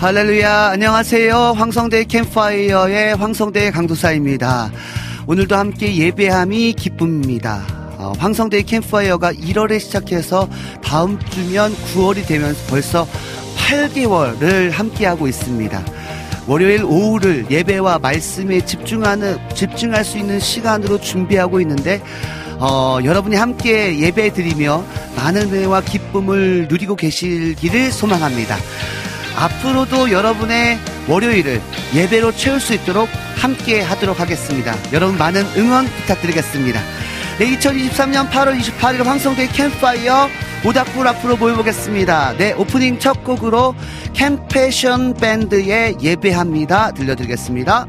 할렐루야. 안녕하세요. 황성대 캠파이어의 황성대 강도사입니다. 오늘도 함께 예배함이 기쁨입니다. 어, 황성대 캠파이어가 1월에 시작해서 다음 주면 9월이 되면 벌써 8개월을 함께하고 있습니다. 월요일 오후를 예배와 말씀에 집중하는, 집중할 수 있는 시간으로 준비하고 있는데, 어, 여러분이 함께 예배 드리며 많은 은혜와 기쁨을 누리고 계실기를 소망합니다. 앞으로도 여러분의 월요일을 예배로 채울 수 있도록 함께 하도록 하겠습니다. 여러분 많은 응원 부탁드리겠습니다. 네, 2023년 8월 28일 황성대 캠파이어 모닥불 앞으로 모여보겠습니다. 네, 오프닝 첫 곡으로 캠패션 밴드의 예배합니다. 들려드리겠습니다.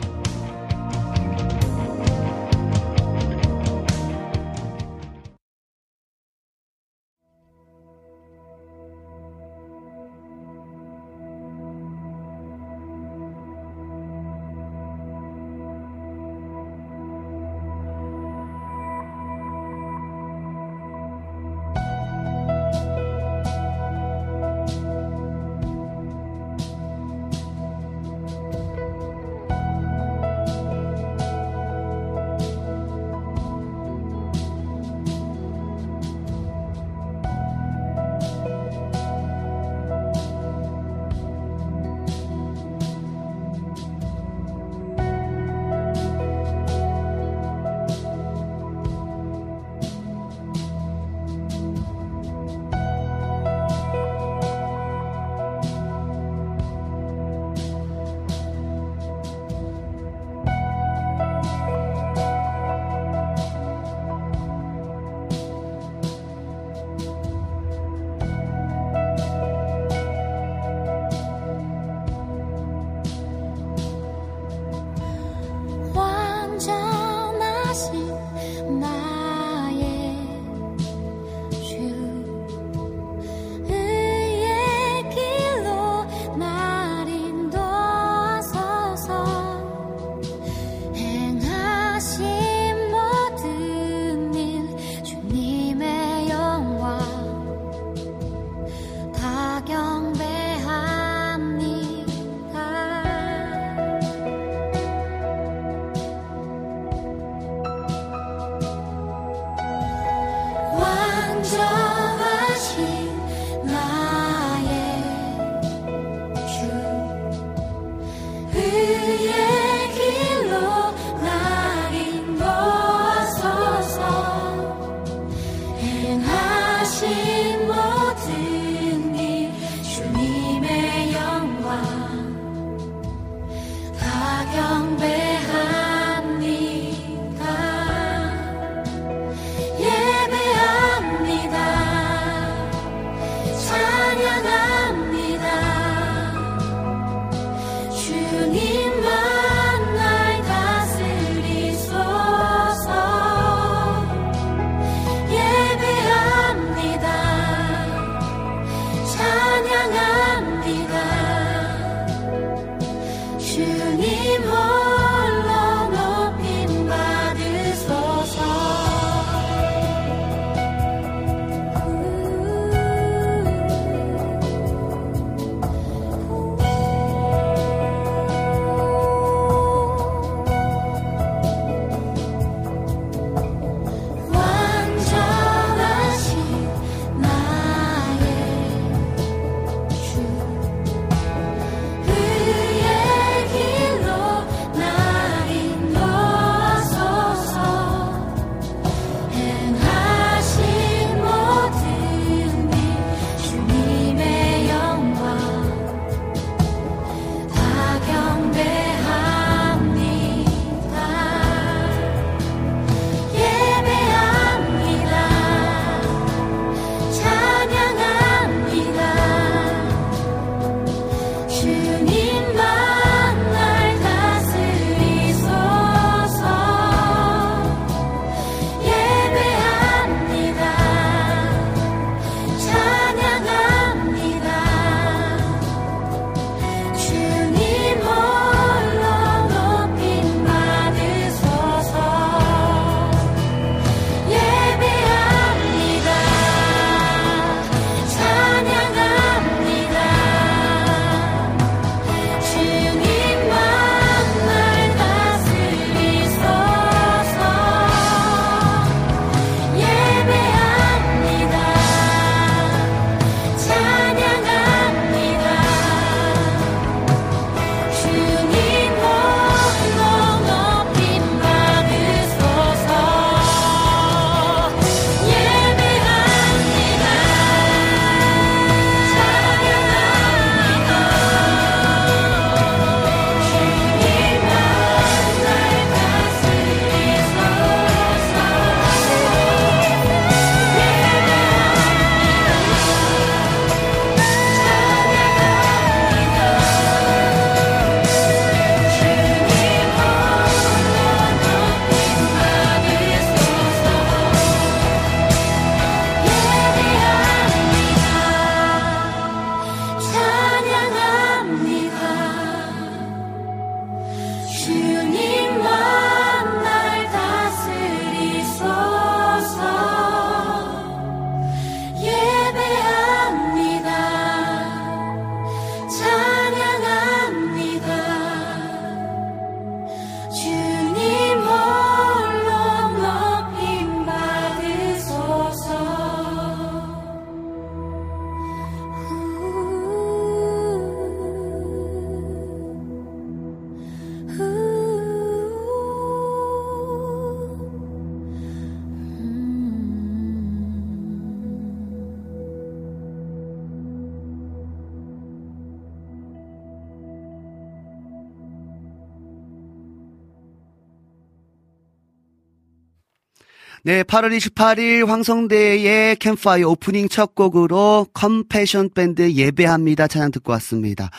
네, 8월 28일 황성대의 캠파이 오프닝 첫 곡으로 컴패션 밴드 예배합니다 찬양 듣고 왔습니다.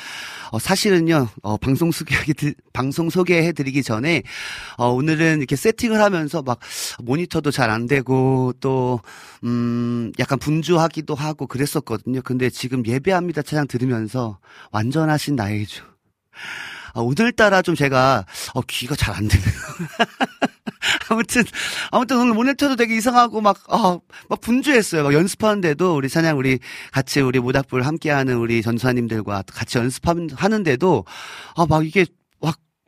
어, 사실은요, 어, 방송 소개하기, 방송 소개해드리기 전에, 어, 오늘은 이렇게 세팅을 하면서 막 모니터도 잘 안 되고, 또, 음, 약간 분주하기도 하고 그랬었거든요. 근데 지금 예배합니다 찬양 들으면서 완전하신 나의 주. 아, 오늘따라 좀 제가 어, 귀가 잘안 들려요. 아무튼 아무튼 오늘 모니터도 되게 이상하고 막 어, 막 분주했어요. 막 연습하는데도 우리 찬양 우리 같이 우리 모닥불 함께하는 우리 전사님들과 같이 연습하는데도 아 막 이게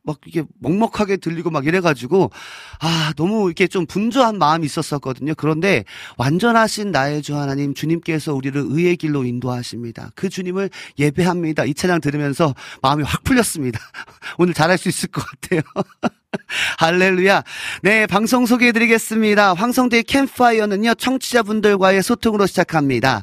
막 이게 먹먹하게 들리고 막 이래가지고 아 너무 이렇게 좀 분주한 마음이 있었었거든요. 그런데 완전하신 나의 주 하나님 주님께서 우리를 의의 길로 인도하십니다. 그 주님을 예배합니다. 이 찬양 들으면서 마음이 확 풀렸습니다. 오늘 잘할 수 있을 것 같아요. 할렐루야. 네, 방송 소개해드리겠습니다. 황성대 캠파이어는요, 청취자분들과의 소통으로 시작합니다.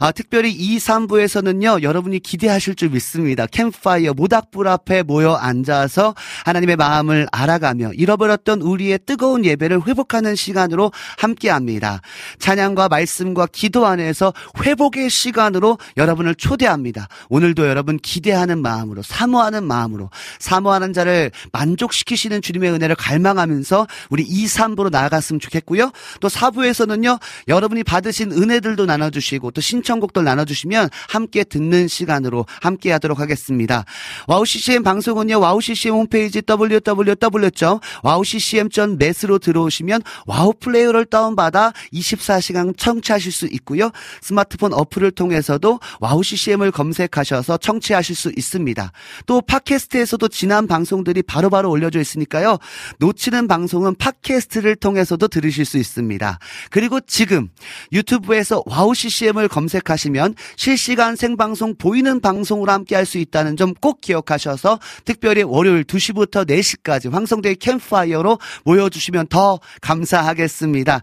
아, 특별히 2, 3부에서는요, 여러분이 기대하실 줄 믿습니다. 캠파이어 모닥불 앞에 모여 앉아서 하나님의 마음을 알아가며 잃어버렸던 우리의 뜨거운 예배를 회복하는 시간으로 함께 합니다. 찬양과 말씀과 기도 안에서 회복의 시간으로 여러분을 초대합니다. 오늘도 여러분 기대하는 마음으로, 사모하는 마음으로, 사모하는 자를 만족시키시는 주님의 은혜를 갈망하면서 우리 2, 3부로 나아갔으면 좋겠고요. 또 4부에서는요, 여러분이 받으신 은혜들도 나눠주시고 또 신청곡도 나눠주시면 함께 듣는 시간으로 함께 하도록 하겠습니다. 와우 CCM 방송은요, 와우 CCM 홈페이지 www.wowccm.net으로 들어오시면 와우 플레이어를 다운받아 24시간 청취하실 수 있고요. 스마트폰 어플을 통해서도 와우 CCM을 검색하셔서 청취하실 수 있습니다. 또 팟캐스트에서도 지난 방송들이 바로바로 바로 올려져 있으니까 있으니까요. 놓치는 방송은 팟캐스트를 통해서도 들으실 수 있습니다. 그리고 지금 유튜브에서 와우 CCM을 검색하시면 실시간 생방송 보이는 방송으로 함께 할 수 있다는 점 꼭 기억하셔서 특별히 월요일 2시부터 4시까지 황성대 캠파이어로 모여주시면 더 감사하겠습니다.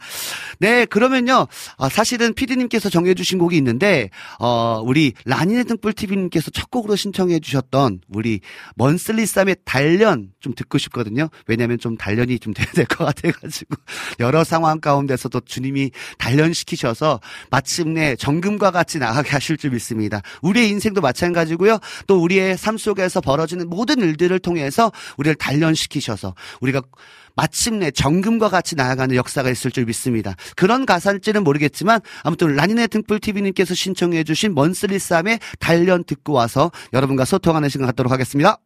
네, 그러면요. 어, 사실은 피디님께서 정해주신 곡이 있는데, 어, 우리 라니네 등불 TV님께서 첫 곡으로 신청해 주셨던 우리 먼슬리 쌈의 단련 좀 듣고 싶거든요. 있거든요. 왜냐하면 좀 단련이 좀 돼야 될 것 같아가지고 여러 상황 가운데서도 주님이 단련시키셔서 마침내 정금과 같이 나가게 하실 줄 믿습니다. 우리의 인생도 마찬가지고요. 또 우리의 삶 속에서 벌어지는 모든 일들을 통해서 우리를 단련시키셔서 우리가 마침내 정금과 같이 나아가는 역사가 있을 줄 믿습니다. 그런 가사일지는 모르겠지만 아무튼 라니네 등불 TV님께서 신청해 주신 먼슬리 쌈의 단련 듣고 와서 여러분과 소통하는 시간 갖도록 하겠습니다.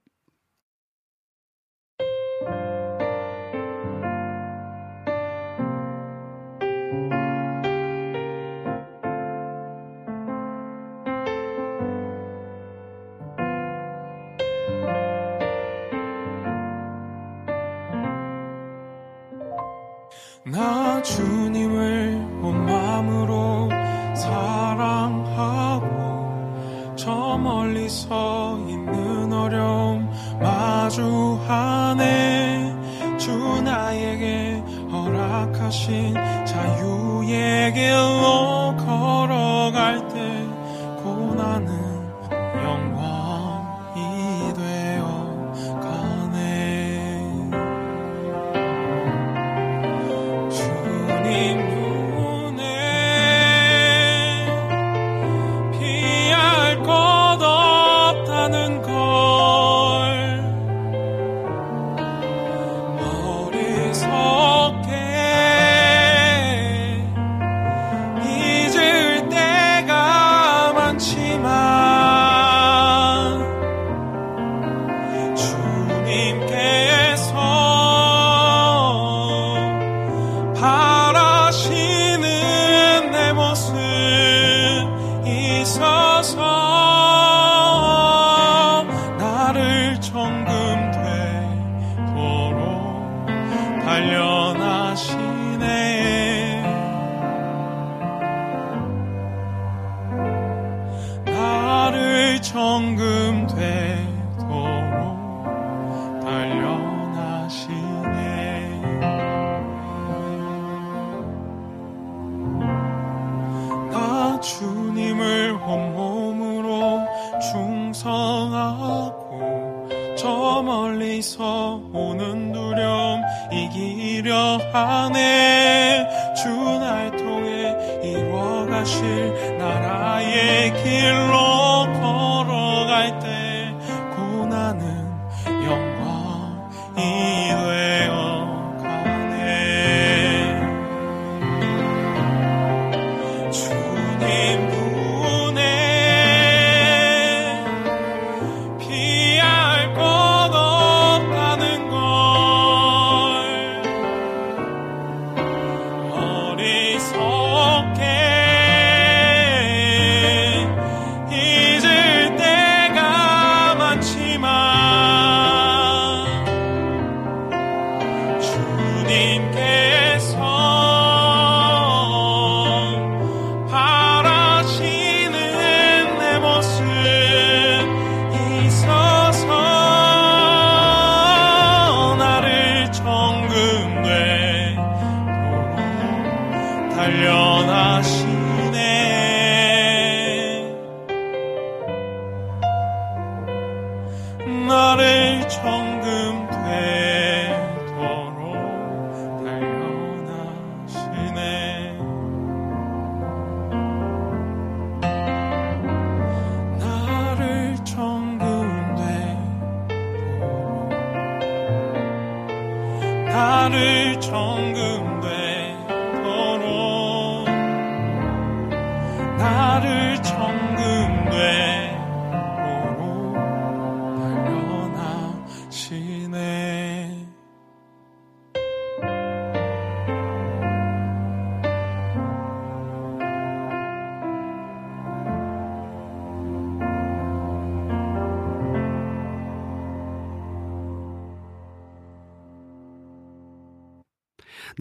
나 주님을 온 마음으로 사랑하고 저 멀리 서 있는 어려움 마주하네. 주 나에게 허락하신 자유의 길로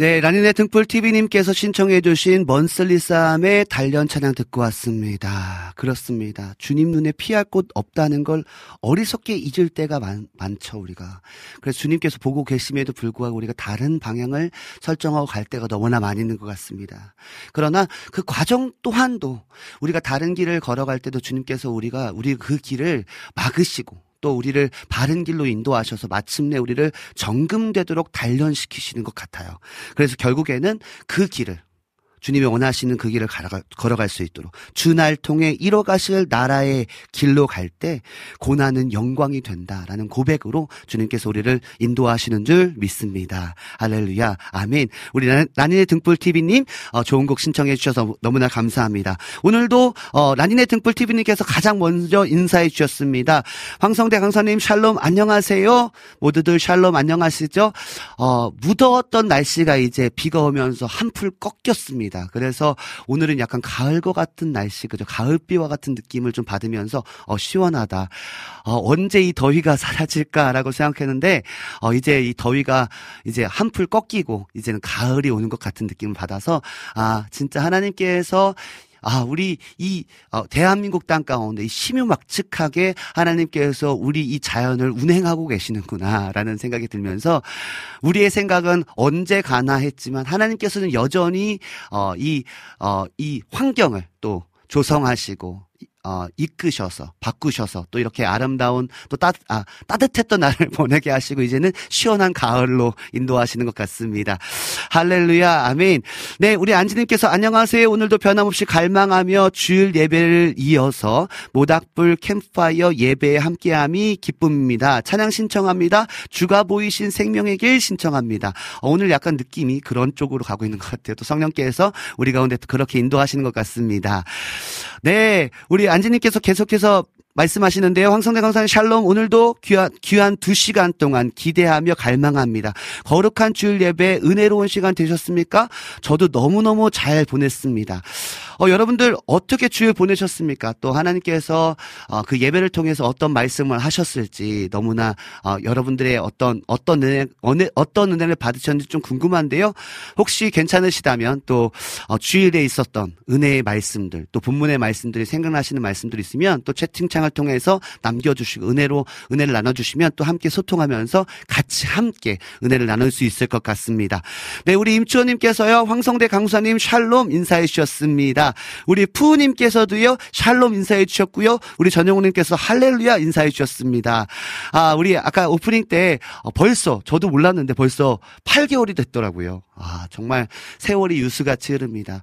네, 라니네 등불 TV님께서 신청해주신 먼슬리 쌈의 단련 찬양 듣고 왔습니다. 그렇습니다. 주님 눈에 피할 곳 없다는 걸 어리석게 잊을 때가 많, 많죠, 우리가. 그래서 주님께서 보고 계심에도 불구하고 우리가 다른 방향을 설정하고 갈 때가 너무나 많이 있는 것 같습니다. 그러나 그 과정 또한도 우리가 다른 길을 걸어갈 때도 주님께서 우리가, 우리 그 길을 막으시고 또 우리를 바른 길로 인도하셔서 마침내 우리를 정금되도록 단련시키시는 것 같아요. 그래서 결국에는 그 길을 주님이 원하시는 그 길을 걸어갈, 걸어갈 수 있도록 주날 통해 이뤄가실 나라의 길로 갈 때 고난은 영광이 된다라는 고백으로 주님께서 우리를 인도하시는 줄 믿습니다. 할렐루야. 아멘. 우리 라니네 등불 TV님 어, 좋은 곡 신청해 주셔서 너무나 감사합니다. 오늘도 어, 라니네 등불 TV님께서 가장 먼저 인사해 주셨습니다. 황성대 강사님 샬롬 안녕하세요. 모두들 샬롬 안녕하시죠? 어, 무더웠던 날씨가 이제 비가 오면서 한풀 꺾였습니다. 그래서 오늘은 약간 가을과 같은 날씨, 그죠? 가을비와 같은 느낌을 좀 받으면서 어, 시원하다. 어, 언제 이 더위가 사라질까라고 생각했는데 어, 이제 이 더위가 이제 한풀 꺾이고 이제는 가을이 오는 것 같은 느낌을 받아서 아 진짜 하나님께서 아, 우리 이 어, 대한민국 땅 가운데 이 심유막측하게 하나님께서 우리 이 자연을 운행하고 계시는구나라는 생각이 들면서 우리의 생각은 언제 가나 했지만 하나님께서는 여전히 어, 이, 어, 이 환경을 또 조성하시고 어, 이끄셔서 바꾸셔서 또 이렇게 아름다운 또 따, 아, 따뜻했던 날을 보내게 하시고 이제는 시원한 가을로 인도하시는 것 같습니다. 할렐루야 아멘. 네 우리 안지님께서 안녕하세요. 오늘도 변함없이 갈망하며 주일 예배를 이어서 모닥불 캠프파이어 예배에 함께함이 기쁨입니다. 찬양 신청합니다. 주가 보이신 생명의 길 신청합니다. 어, 오늘 약간 느낌이 그런 쪽으로 가고 있는 것 같아요. 또 성령께서 우리 가운데 그렇게 인도하시는 것 같습니다. 네, 우리 안지님께서 계속해서 말씀하시는데요. 황성대 강사님 샬롬 오늘도 귀한, 귀한 두 시간 동안 기대하며 갈망합니다. 거룩한 주일 예배 은혜로운 시간 되셨습니까? 저도 너무너무 잘 보냈습니다. 어, 여러분들 어떻게 주일 보내셨습니까? 또 하나님께서 어, 그 예배를 통해서 어떤 말씀을 하셨을지 너무나 어, 여러분들의 어떤 어떤 은혜 어느, 어떤 은혜를 받으셨는지 좀 궁금한데요. 혹시 괜찮으시다면 또 어, 주일에 있었던 은혜의 말씀들 또 본문의 말씀들이 생각나시는 말씀들이 있으면 또 채팅창을 통해서 남겨주시고 은혜로 은혜를 나눠주시면 또 함께 소통하면서 같이 함께 은혜를 나눌 수 있을 것 같습니다. 네, 우리 임주원님께서요 황성대 강사님 샬롬 인사해 주셨습니다. 고맙습니다. 우리 푸우님께서도요, 샬롬 인사해 주셨고요. 우리 전영우님께서 할렐루야 인사해 주셨습니다. 아, 우리 아까 오프닝 때 어, 벌써, 저도 몰랐는데 벌써 8개월이 됐더라고요. 아, 정말 세월이 유수같이 흐릅니다.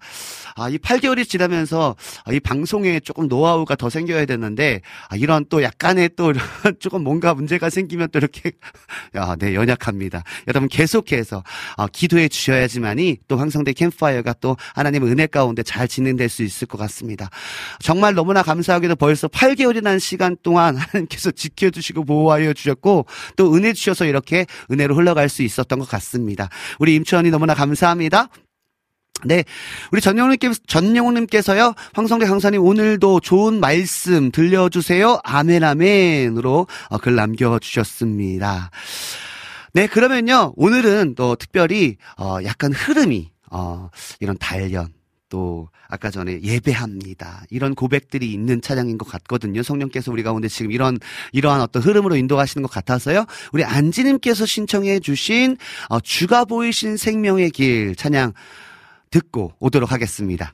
아, 이 8개월이 지나면서 이 방송에 조금 노하우가 더 생겨야 되는데, 아, 이런 또 약간의 또 조금 뭔가 문제가 생기면 또 이렇게, 야, 네, 연약합니다. 여러분 계속해서, 어, 기도해 주셔야지만이 또 황성대 캠파이어가 또 하나님의 은혜 가운데 잘 진행될 수 있을 것 같습니다. 정말 너무나 감사하게도 벌써 8개월이라는 시간 동안 하나님께서 지켜주시고 보호하여 주셨고, 또 은혜 주셔서 이렇게 은혜로 흘러갈 수 있었던 것 같습니다. 우리 임천이 너무 나 감사합니다. 네. 우리 전영훈님께서, 전영훈님께서요, 황성대 강사님 오늘도 좋은 말씀 들려주세요. 아멘, 아멘으로 어, 글 남겨주셨습니다. 네, 그러면요, 오늘은 또 특별히, 어, 약간 흐름이, 어, 이런 단련, 또 아까 전에 예배합니다. 이런 고백들이 있는 차량인 것 같거든요. 성령께서 우리 가운데 지금 이런 이러한 어떤 흐름으로 인도하시는 것 같아서요. 우리 안지님께서 신청해 주신 어, 주가 보이신 생명의 길 찬양 듣고 오도록 하겠습니다.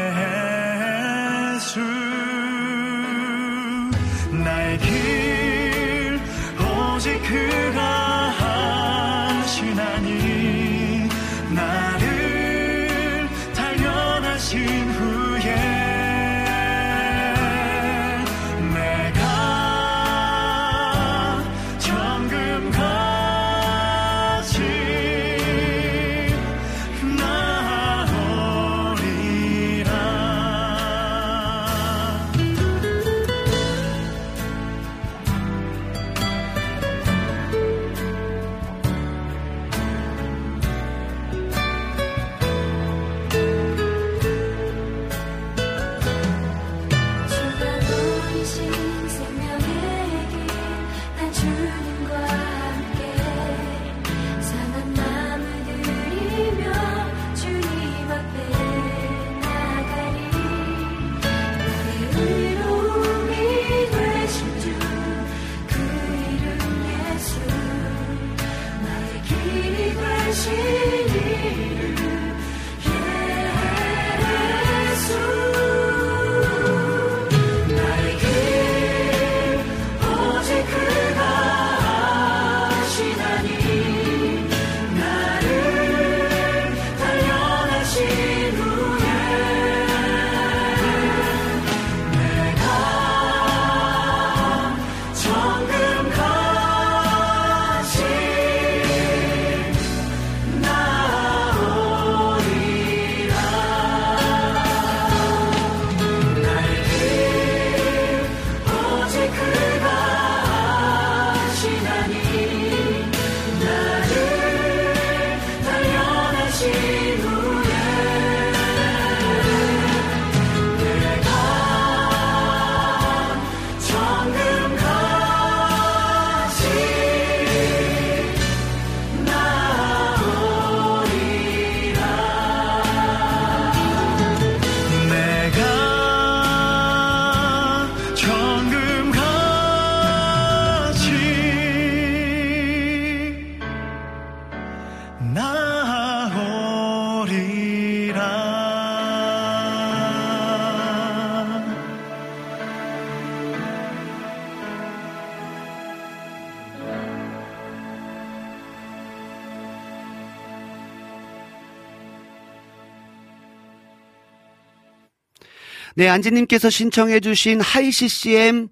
네, 안지님께서 신청해주신 하이CCM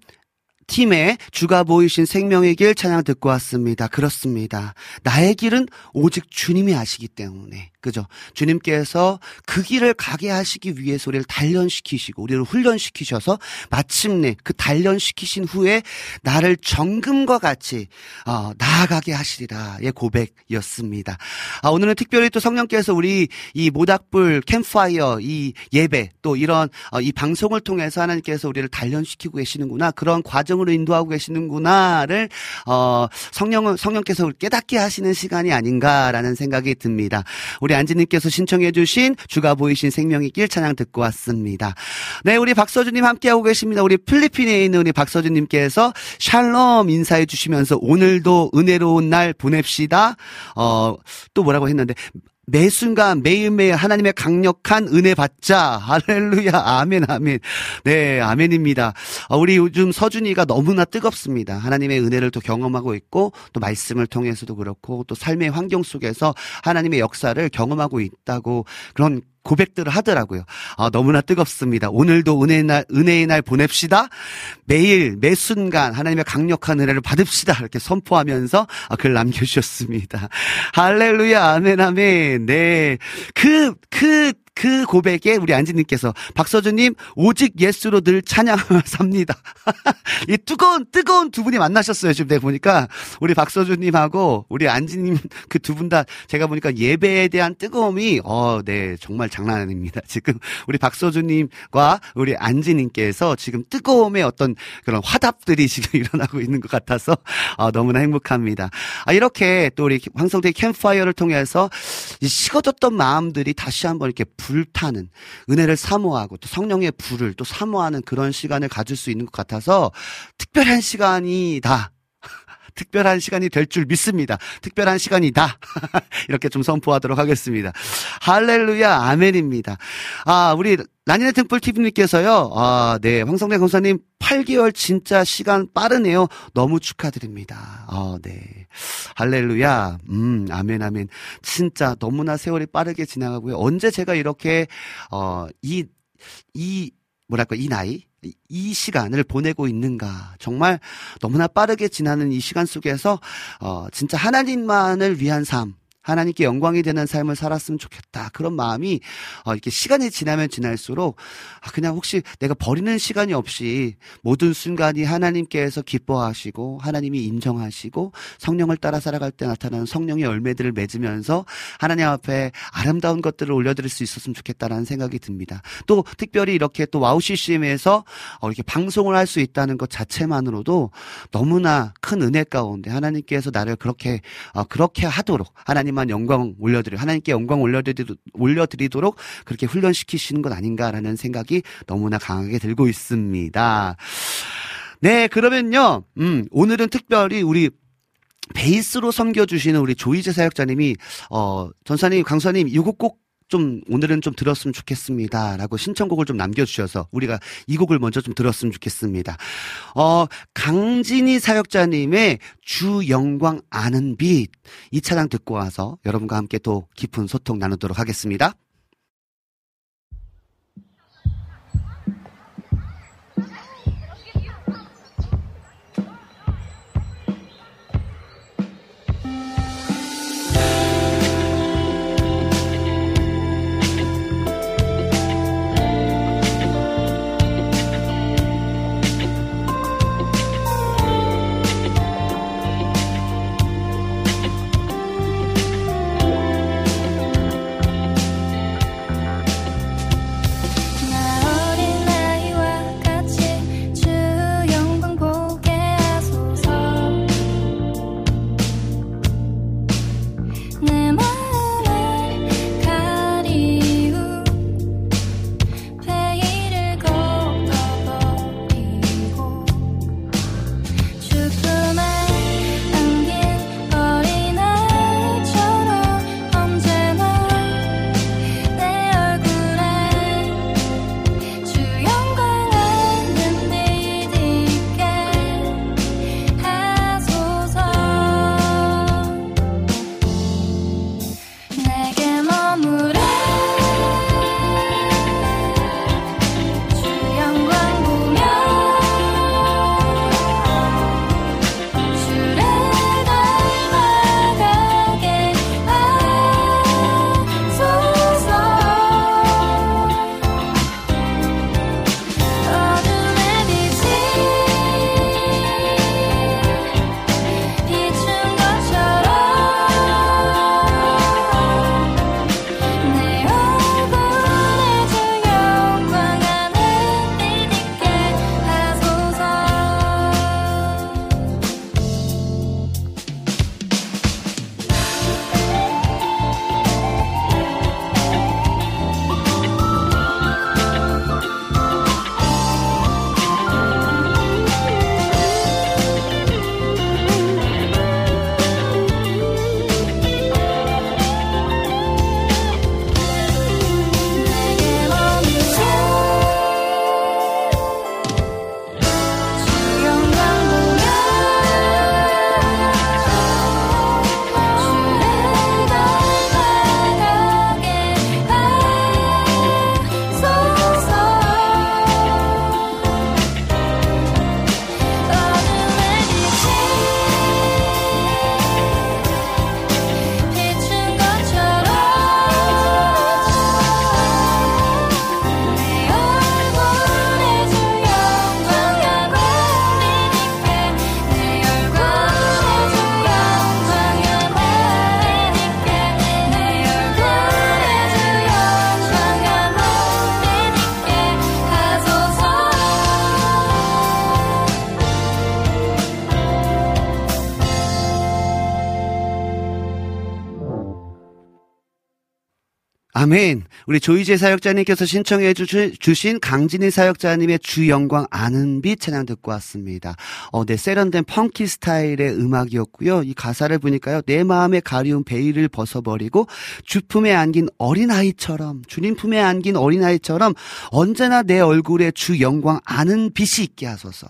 팀의 주가 보이신 생명의 길 찬양 듣고 왔습니다. 그렇습니다. 나의 길은 오직 주님이 아시기 때문에 그죠? 주님께서 그 길을 가게 하시기 위해서 우리를 단련시키시고 우리를 훈련시키셔서 마침내 그 단련시키신 후에 나를 정금과 같이 어, 나아가게 하시리라의 고백이었습니다. 아, 오늘은 특별히 또 성령께서 우리 이 모닥불 캠파이어 이 예배 또 이런 어, 이 방송을 통해서 하나님께서 우리를 단련시키고 계시는구나 그런 과정으로 인도하고 계시는구나를 어, 성령은 성령께서 깨닫게 하시는 시간이 아닌가라는 생각이 듭니다. 우리 안지님께서 신청해주신 주가 보이신 생명의 길 찬양 듣고 왔습니다. 네, 우리 박서준님 함께하고 계십니다. 우리 필리핀에 있는 우리 박서준님께서 샬롬 인사해 주시면서 오늘도 은혜로운 날 보냅시다. 어, 또 뭐라고 했는데 매 순간 매일매일 하나님의 강력한 은혜 받자. 할렐루야. 아멘, 아멘. 네, 아멘입니다. 어, 우리 요즘 서준이가 너무나 뜨겁습니다. 하나님의 은혜를 또 경험하고 있고 또 말씀을 통해서도 그렇고 또 삶의 환경 속에서 하나님의 역사를 경험하고 있다고 그런 고백들을 하더라고요. 아, 너무나 뜨겁습니다. 오늘도 은혜의 날, 은혜의 날 보냅시다. 매일, 매 순간 하나님의 강력한 은혜를 받읍시다. 이렇게 선포하면서 아, 글 남겨주셨습니다. 할렐루야, 아멘, 아멘. 네. 그, 그, 그 고백에 우리 안지님께서 박서준님 오직 예수로 늘 찬양을 삽니다. 이 뜨거운 뜨거운 두 분이 만나셨어요. 지금 내가 보니까 우리 박서준님하고 우리 안지님 그 두 분 다 제가 보니까 예배에 대한 뜨거움이 어 네 정말 장난 아닙니다. 지금 우리 박서준님과 우리 안지님께서 지금 뜨거움의 어떤 그런 화답들이 지금 일어나고 있는 것 같아서 어, 너무나 행복합니다. 아, 이렇게 또 우리 황성대 캠파이어를 통해서 이 식어졌던 마음들이 다시 한번 이렇게 불타는 은혜를 사모하고 또 성령의 불을 또 사모하는 그런 시간을 가질 수 있는 것 같아서 특별한 시간이다. 특별한 시간이 될 줄 믿습니다. 특별한 시간이다. 이렇게 좀 선포하도록 하겠습니다. 할렐루야, 아멘입니다. 아, 우리 라니네 등불 TV님께서요, 아, 네, 황성대 검사님 8개월 진짜 시간 빠르네요. 너무 축하드립니다. 아, 네. 할렐루야. 음, 아멘, 아멘. 진짜 너무나 세월이 빠르게 지나가고요. 언제 제가 이렇게, 어, 이, 이, 뭐랄까, 이 나이? 이 시간을 보내고 있는가. 정말 너무나 빠르게 지나는 이 시간 속에서, 어, 진짜 하나님만을 위한 삶, 하나님께 영광이 되는 삶을 살았으면 좋겠다. 그런 마음이 어, 이렇게 시간이 지나면 지날수록 아, 그냥 혹시 내가 버리는 시간이 없이 모든 순간이 하나님께서 기뻐하시고 하나님이 인정하시고 성령을 따라 살아갈 때 나타나는 성령의 열매들을 맺으면서 하나님 앞에 아름다운 것들을 올려드릴 수 있었으면 좋겠다라는 생각이 듭니다. 또 특별히 이렇게 또 와우 CCM에서 어, 이렇게 방송을 할 수 있다는 것 자체만으로도 너무나 큰 은혜 가운데 하나님께서 나를 그렇게 어, 그렇게 하도록 하나님 하나님만 영광 올려드려 하나님께 영광 올려드리, 올려드리도록 그렇게 훈련시키시는 것 아닌가라는 생각이 너무나 강하게 들고 있습니다. 네, 그러면요, 음, 오늘은 특별히 우리 베이스로 섬겨주시는 우리 조이제 사역자님이, 어, 전사님, 강사님, 이곡 꼭 좀 오늘은 좀 들었으면 좋겠습니다. 라고 신청곡을 좀 남겨주셔서 우리가 이 곡을 먼저 좀 들었으면 좋겠습니다. 어, 강진희 사역자님의 주 영광 아는 빛. 이 차량 듣고 와서 여러분과 함께 또 깊은 소통 나누도록 하겠습니다. 아멘. 우리 조희재 사역자님께서 신청해 주신 강진희 사역자님의 주 영광 아는 빛 찬양 듣고 왔습니다. 어, 네, 세련된 펑키 스타일의 음악이었고요. 이 가사를 보니까요. 내 마음에 가리운 베일을 벗어버리고 주품에 안긴 어린아이처럼 주님 품에 안긴 어린아이처럼 언제나 내 얼굴에 주 영광 아는 빛이 있게 하소서.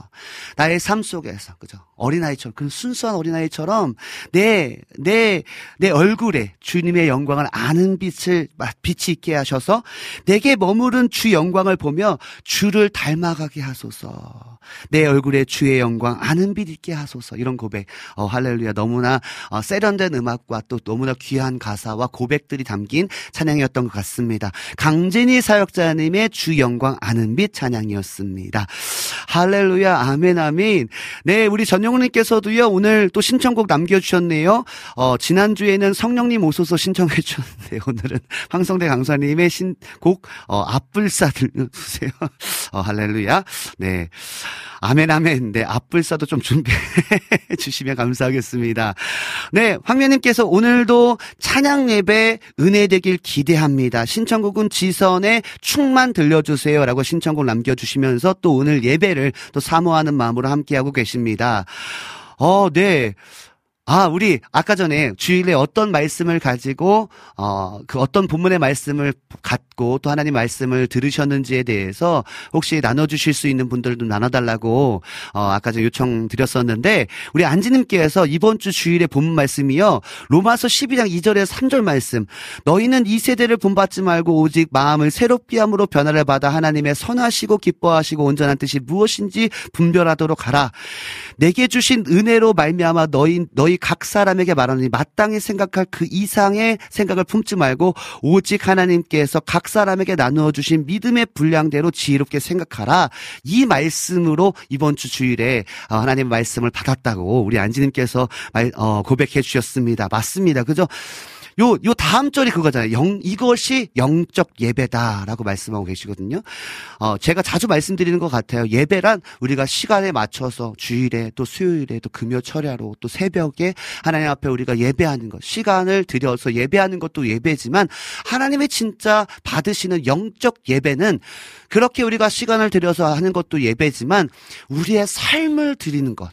나의 삶 속에서 그죠? 어린아이처럼 그 순수한 어린아이처럼 내 내 내 얼굴에 주님의 영광을 아는 빛을 빛이 있게 하셔서 내게 머무른 주 영광을 보며 주를 닮아가게 하소서. 내 얼굴에 주의 영광 아는 빛 있게 하소서. 이런 고백. 어, 할렐루야. 너무나 어, 세련된 음악과 또 너무나 귀한 가사와 고백들이 담긴 찬양이었던 것 같습니다. 강진희 사역자님의 주 영광 아는 빛 찬양이었습니다. 할렐루야. 아멘 아멘. 네, 우리 전영훈님께서도요. 오늘 또 신청곡 남겨주셨네요. 어, 지난주에는 성령님 오소서 신청해 주셨는데 오늘은 황성대 강사님의 신곡 어, 앞불사 들려주세요. 어, 할렐루야. 네. 아멘, 아멘. 네, 앞불사도 좀 준비해 주시면 감사하겠습니다. 네, 황면님께서 오늘도 찬양 예배 은혜 되길 기대합니다. 신청곡은 지선의 축만 들려주세요. 라고 신청곡 남겨주시면서 또 오늘 예배를 또 사모하는 마음으로 함께하고 계십니다. 어, 네. 아, 우리 아까 전에 주일에 어떤 말씀을 가지고 어, 그 어떤 본문의 말씀을 갖고 또 하나님 말씀을 들으셨는지에 대해서 혹시 나눠 주실 수 있는 분들도 나눠 달라고 어, 아까 전 요청 드렸었는데 우리 안지 님께서 이번 주 주일에 본문 말씀이요. 로마서 12장 2절에 3절 말씀. 너희는 이 세대를 본받지 말고 오직 마음을 새롭게 함으로 변화를 받아 하나님의 선하시고 기뻐하시고 온전한 뜻이 무엇인지 분별하도록 하라. 내게 주신 은혜로 말미암아 너희 너희 각 사람에게 말하니 마땅히 생각할 그 이상의 생각을 품지 말고 오직 하나님께서 각 사람에게 나누어 주신 믿음의 분량대로 지혜롭게 생각하라. 이 말씀으로 이번 주 주일에 어, 하나님 말씀을 받았다고 우리 안지님께서 어, 고백해 주셨습니다. 맞습니다. 그죠? 요, 요 다음 절이 그거잖아요. 영, 이것이 영적 예배다라고 말씀하고 계시거든요. 어, 제가 자주 말씀드리는 것 같아요. 예배란 우리가 시간에 맞춰서 주일에 또 수요일에 또 금요 철야로 또 새벽에 하나님 앞에 우리가 예배하는 것, 시간을 들여서 예배하는 것도 예배지만 하나님의 진짜 받으시는 영적 예배는 그렇게 우리가 시간을 들여서 하는 것도 예배지만 우리의 삶을 드리는 것.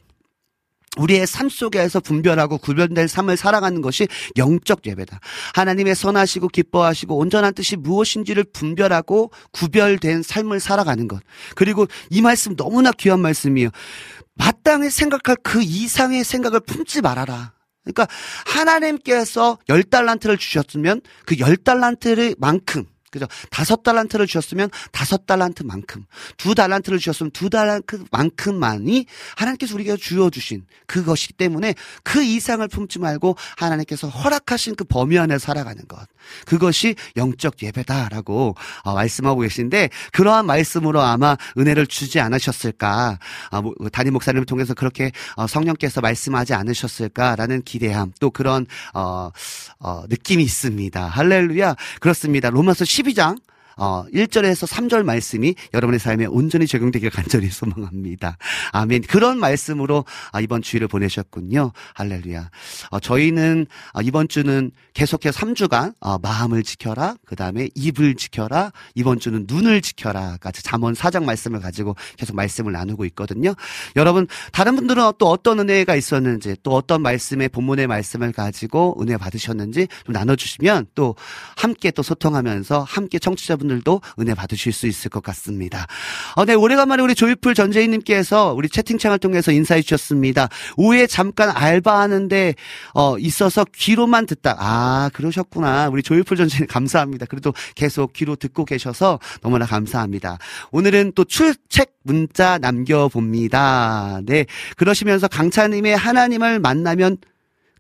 우리의 삶 속에서 분별하고 구별된 삶을 살아가는 것이 영적 예배다. 하나님의 선하시고 기뻐하시고 온전한 뜻이 무엇인지를 분별하고 구별된 삶을 살아가는 것. 그리고 이 말씀 너무나 귀한 말씀이에요. 마땅히 생각할 그 이상의 생각을 품지 말아라. 그러니까 하나님께서 열 달란트를 주셨으면 그 열 달란트를 만큼 그죠? 다섯 달란트를 주셨으면 다섯 달란트만큼, 두 달란트를 주셨으면 두 달란트만큼만이 하나님께서 우리가 주어주신 그것이기 때문에 그 이상을 품지 말고 하나님께서 허락하신 그 범위 안에 살아가는 것. 그것이 영적 예배다라고 어, 말씀하고 계신데 그러한 말씀으로 아마 은혜를 주지 않으셨을까. 어, 뭐, 담임 목사님을 통해서 그렇게 어, 성령께서 말씀하지 않으셨을까라는 기대함 또 그런 어, 어, 느낌이 있습니다. 할렐루야. 그렇습니다. 로마서 12장 어, 1절에서 3절 말씀이 여러분의 삶에 온전히 적용되길 간절히 소망합니다. 아멘. 그런 말씀으로 아, 이번 주일을 보내셨군요. 할렐루야. 어, 저희는 어, 이번 주는 계속해서 3주간 어, 마음을 지켜라. 그 다음에 입을 지켜라. 이번 주는 눈을 지켜라. 같이 잠언 사장 말씀을 가지고 계속 말씀을 나누고 있거든요. 여러분 다른 분들은 또 어떤 은혜가 있었는지 또 어떤 말씀의 본문의 말씀을 가지고 은혜 받으셨는지 좀 나눠주시면 또 함께 또 소통하면서 함께 청취자분 분들도 은혜 받으실 수 있을 것 같습니다. 어, 네, 오래간만에 우리 조이풀 전재희님께서 우리 채팅창을 통해서 인사해 주셨습니다. 오후에 잠깐 알바하는데, 어, 있어서 귀로만 듣다. 아, 그러셨구나. 우리 조이풀 전재희님 감사합니다. 그래도 계속 귀로 듣고 계셔서 너무나 감사합니다. 오늘은 또 출첵 문자 남겨봅니다. 네. 그러시면서 강차님의 하나님을 만나면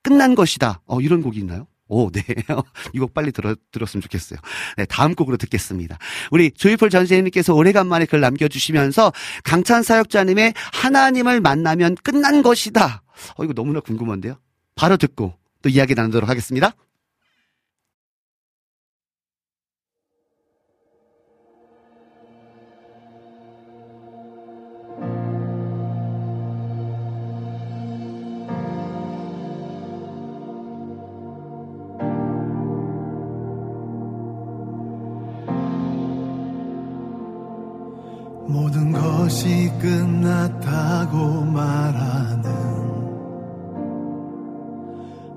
끝난 것이다. 어, 이런 곡이 있나요? 오, 네. 이 곡 빨리 들어, 들었으면 좋겠어요. 네, 다음 곡으로 듣겠습니다. 우리 조이풀 전세님께서 오래간만에 글 남겨주시면서 강찬 사역자님의 하나님을 만나면 끝난 것이다. 어, 이거 너무나 궁금한데요? 바로 듣고 또 이야기 나누도록 하겠습니다. 끝났다고 말하는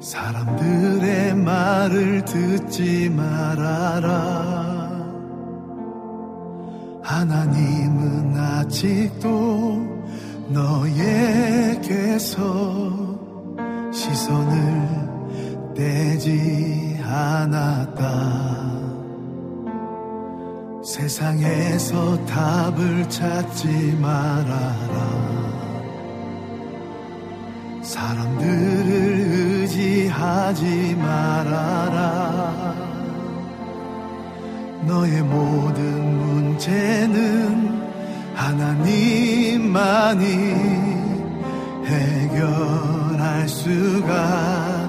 사람들의 말을 듣지 말아라. 하나님은 아직도 너에게서 시선을 떼지 않았다. 세상에서 답을 찾지 말아라. 사람들을 의지하지 말아라. 너의 모든 문제는 하나님만이 해결할 수가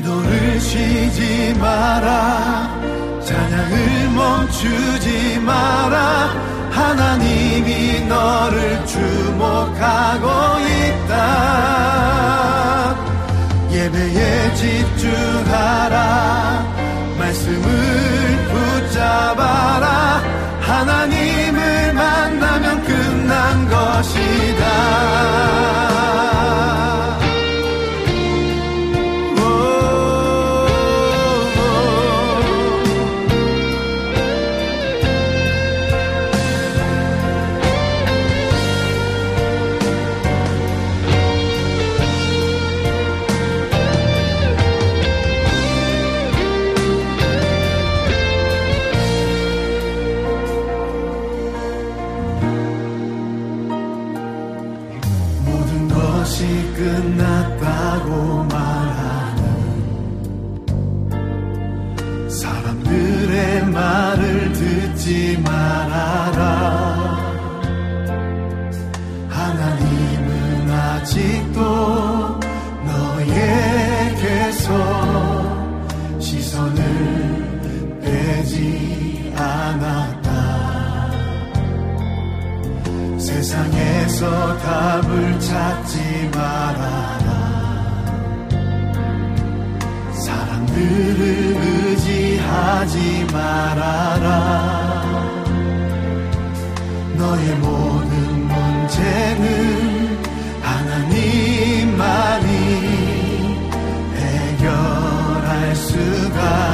기도를 쉬지 마라. 찬양을 멈추지 마라. 하나님이 너를 주목하고 있다. 예배에 집중하라. 말씀을 붙잡아라. 하나님을 만나면 끝난 것이다. 하지 말아라. 너의 모든 문제는 하나님만이 해결할 수가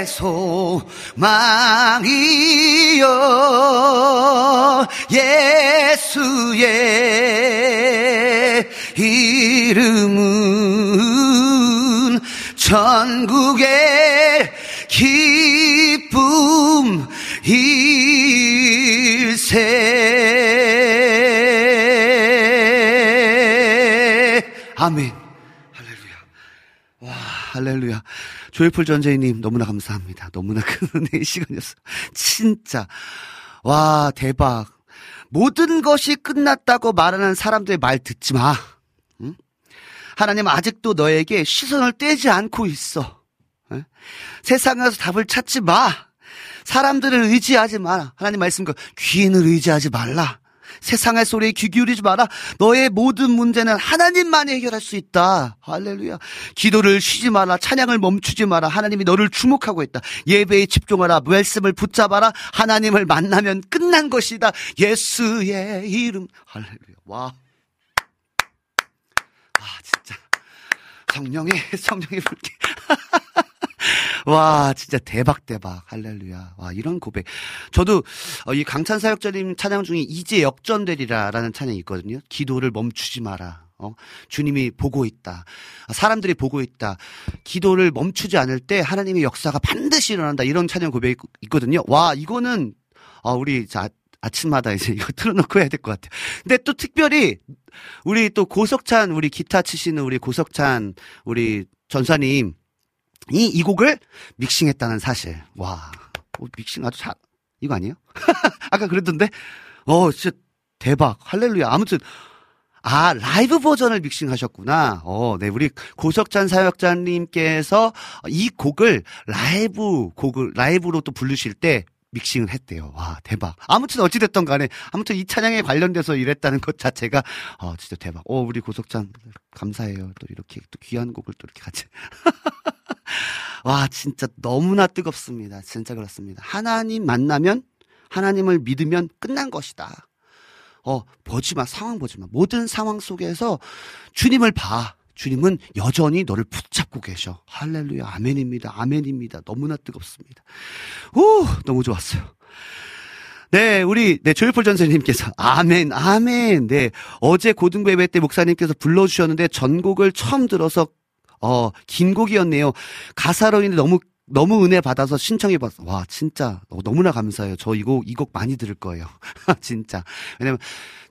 삶의 소망이요 예수의 이름은 전국의 기쁨 일세. 아멘. 할렐루야. 조이풀 전재희님 너무나 감사합니다. 너무나 큰 은혜의 시간이었어요. 진짜. 와, 대박. 모든 것이 끝났다고 말하는 사람들의 말 듣지 마. 응? 하나님 아직도 너에게 시선을 떼지 않고 있어. 응? 세상에서 답을 찾지 마. 사람들을 의지하지 마라. 하나님 말씀과 귀인을 의지하지 말라. 세상의 소리에 귀 기울이지 마라. 너의 모든 문제는 하나님만이 해결할 수 있다. 할렐루야. 기도를 쉬지 마라. 찬양을 멈추지 마라. 하나님이 너를 주목하고 있다. 예배에 집중하라. 말씀을 붙잡아라. 하나님을 만나면 끝난 것이다. 예수의 이름. 할렐루야. 와. 와, 진짜. 성령의, 성령의 불길. 와, 진짜 대박, 대박. 할렐루야. 와, 이런 고백. 저도, 어, 이 강찬 사역자님 찬양 중에 이제 역전되리라 라는 찬양이 있거든요. 기도를 멈추지 마라. 어, 주님이 보고 있다. 사람들이 보고 있다. 기도를 멈추지 않을 때 하나님의 역사가 반드시 일어난다. 이런 찬양 고백이 있거든요. 와, 이거는, 어, 우리, 자, 아침마다 이제 이거 틀어놓고 해야 될 것 같아요. 근데 또 특별히 우리 또 고석찬 우리 기타 치시는 우리 고석찬 우리 전사님 이, 이 곡을 믹싱했다는 사실. 와, 어, 믹싱 아주 잘, 이거 아니에요? 아까 그랬던데? 어, 진짜 대박. 할렐루야. 아무튼, 아, 라이브 버전을 믹싱하셨구나. 어, 네. 우리 고석찬 사역자님께서 이 곡을 라이브 곡을, 라이브로 또 부르실 때 믹싱을 했대요. 와, 대박. 아무튼 어찌됐던 간에, 아무튼 이 찬양에 관련돼서 이랬다는 것 자체가, 어, 진짜 대박. 어, 우리 고석찬, 감사해요. 또 이렇게, 또 귀한 곡을 또 이렇게 같이. 와, 진짜 너무나 뜨겁습니다. 진짜 그렇습니다. 하나님 만나면, 하나님을 믿으면 끝난 것이다. 어, 보지 마. 상황 보지 마. 모든 상황 속에서 주님을 봐. 주님은 여전히 너를 붙잡고 계셔. 할렐루야. 아멘입니다. 아멘입니다. 너무나 뜨겁습니다. 오, 너무 좋았어요. 네, 우리, 네, 조율풀 전선님께서, 아멘, 아멘. 네, 어제 고등부 예배 때 목사님께서 불러주셨는데 전곡을 처음 들어서, 어, 긴 곡이었네요. 가사로 인해 너무 너무 은혜 받아서 신청해봤어. 와, 진짜 너무나 감사해요. 저 이곡, 이 곡 많이 들을 거예요. 진짜. 왜냐면,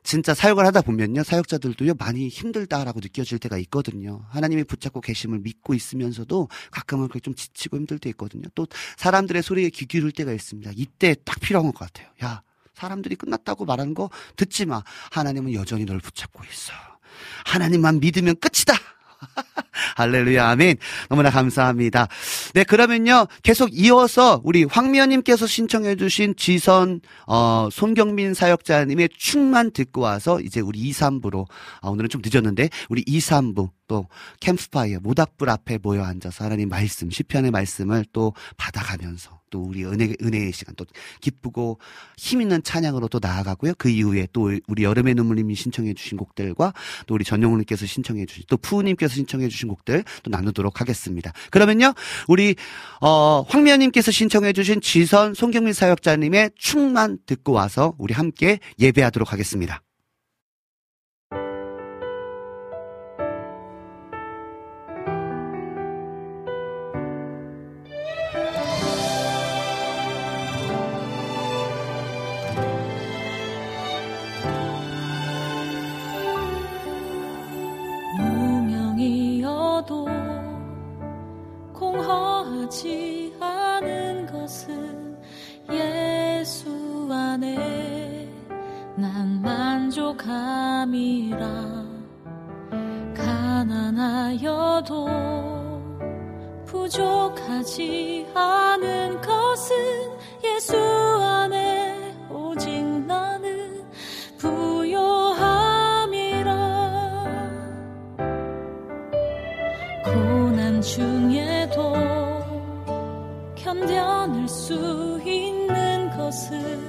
진짜 사역을 하다 보면요. 사역자들도요, 많이 힘들다라고 느껴질 때가 있거든요. 하나님이 붙잡고 계심을 믿고 있으면서도 가끔은 그게 좀 지치고 힘들 때 있거든요. 또 사람들의 소리에 귀 기울일 때가 있습니다. 이때 딱 필요한 것 같아요. 야, 사람들이 끝났다고 말하는 거 듣지 마. 하나님은 여전히 널 붙잡고 있어. 하나님만 믿으면 끝이다. 할렐루야, 아멘. 너무나 감사합니다. 네, 그러면요, 계속 이어서 우리 황미연님께서 신청해주신 지선, 어, 손경민 사역자님의 충만 듣고 와서 이제 우리 2, 3부로, 아, 오늘은 좀 늦었는데, 우리 2, 3부, 또 캠프파이어, 모닥불 앞에 모여 앉아서 하나님 말씀, 시편의 말씀을 또 받아가면서 또 우리 은혜, 은혜의 시간, 또 기쁘고 힘 있는 찬양으로 또 나아가고요. 그 이후에 또 우리 여름의 눈물님이 신청해 주신 곡들과 또 우리 전용훈님께서 신청해 주신, 또 푸우님께서 신청해 주신 곡들 또 나누도록 하겠습니다. 그러면요, 우리, 어, 황미연님께서 신청해 주신 지선 송경민 사역자님의 충만 듣고 와서 우리 함께 예배하도록 하겠습니다. 만족함이라 가난하여도 부족하지 않은 것은 예수 안에 오직 나는 부요함이라. 고난 중에도 견뎌낼 수 있는 것은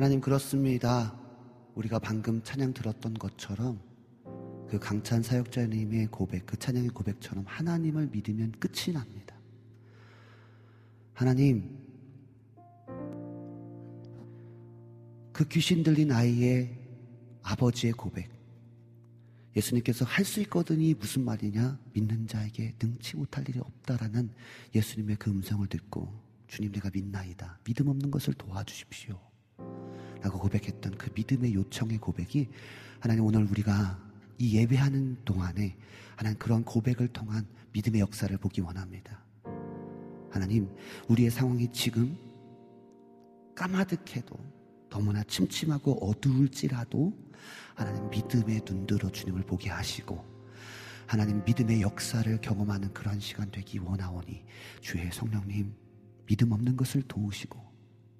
나님 그렇습니다. 우리가 방금 찬양 들었던 것처럼 그 강찬 사역자님의 고백, 그 찬양의 고백처럼 하나님을 믿으면 끝이 납니다. 하나님, 그 귀신 들린 아이의 아버지의 고백. 예수님께서 할 수 있거든이 무슨 말이냐? 믿는 자에게 능치 못할 일이 없다라는 예수님의 그 음성을 듣고 주님 내가 믿나이다. 믿음 없는 것을 도와주십시오. 라고 고백했던 그 믿음의 요청의 고백이 하나님 오늘 우리가 이 예배하는 동안에 하나님 그런 고백을 통한 믿음의 역사를 보기 원합니다. 하나님 우리의 상황이 지금 까마득해도 너무나 침침하고 어두울지라도 하나님 믿음의 눈들어 주님을 보게 하시고 하나님 믿음의 역사를 경험하는 그런 시간 되기 원하오니 주의 성령님 믿음 없는 것을 도우시고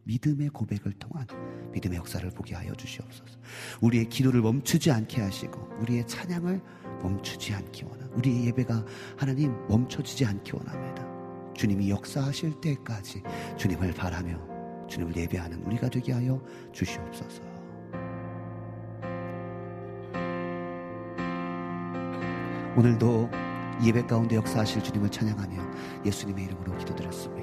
믿음의 고백을 통한 믿음의 역사를 보게 하여 주시옵소서. 우리의 기도를 멈추지 않게 하시고 우리의 찬양을 멈추지 않기 원합니다. 우리의 예배가 하나님 멈춰지지 않기 원합니다. 주님이 역사하실 때까지 주님을 바라며 주님을 예배하는 우리가 되게 하여 주시옵소서. 오늘도 예배 가운데 역사하실 주님을 찬양하며 예수님의 이름으로 기도드렸습니다.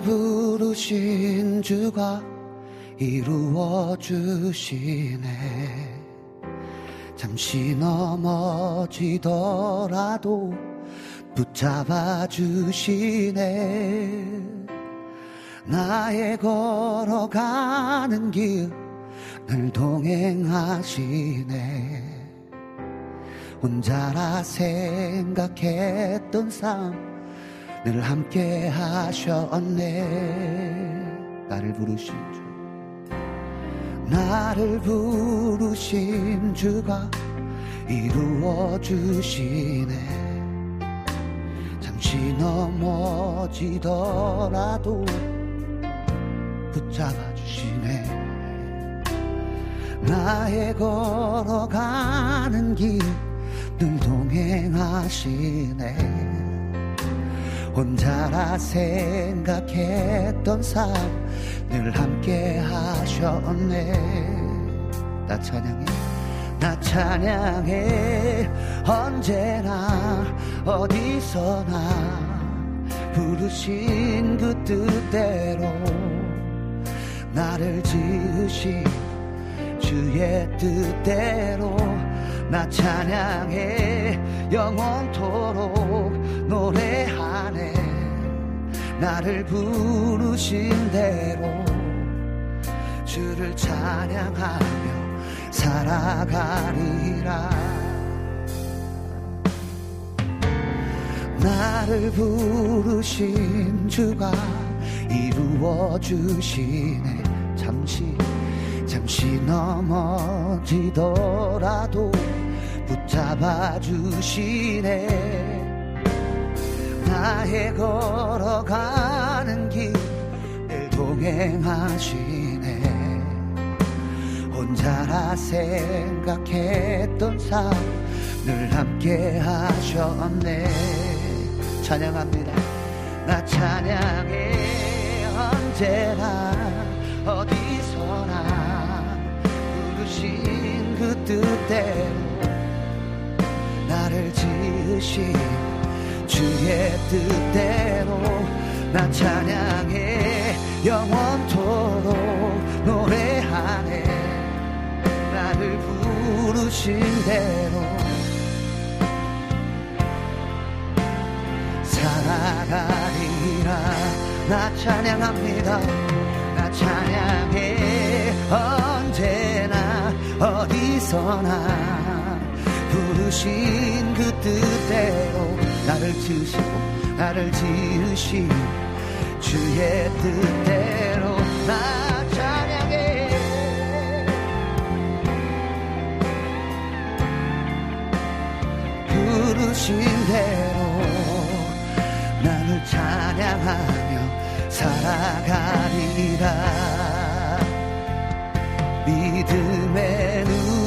부르신 주가 이루어 주시네. 잠시 넘어지더라도 붙잡아 주시네. 나의 걸어가는 길 늘 동행하시네. 혼자라 생각했던 삶 늘 함께 하셨네. 나를 부르신 주. 나를 부르신 주가 이루어 주시네. 잠시 넘어지더라도 붙잡아 주시네. 나의 걸어가는 길 늘 동행하시네 혼자라 생각했던 삶 늘 함께 하셨네. 나 찬양해. 나 찬양해. 언제나 어디서나 부르신 그 뜻대로 나를 지으신 주의 뜻대로 나 찬양해 영원토록 노래하네. 나를 부르신 대로 주를 찬양하며 살아가리라. 나를 부르신 주가 이루어 주시네. 잠시 잠시 넘어지더라도 붙잡아 주시네. 나의 걸어가는 길을 동행하시네. 혼자라 생각했던 삶 늘 함께 하셨네. 찬양합니다. 나 찬양해. 언제나 어디서나 부르신 그 뜻대로 나를 지으신 주의 뜻대로 나 찬양해 영원토록 노래하네. 나를 부르신 대로 살아가리라. 나 찬양합니다. 나 찬양해 언제나 어디서나 부르신 그 뜻대로 나를 지으시고 나를 지으신 주의 뜻대로 나 찬양해. 부르신 대로 나를 찬양하며 살아가리라. 믿음의 눈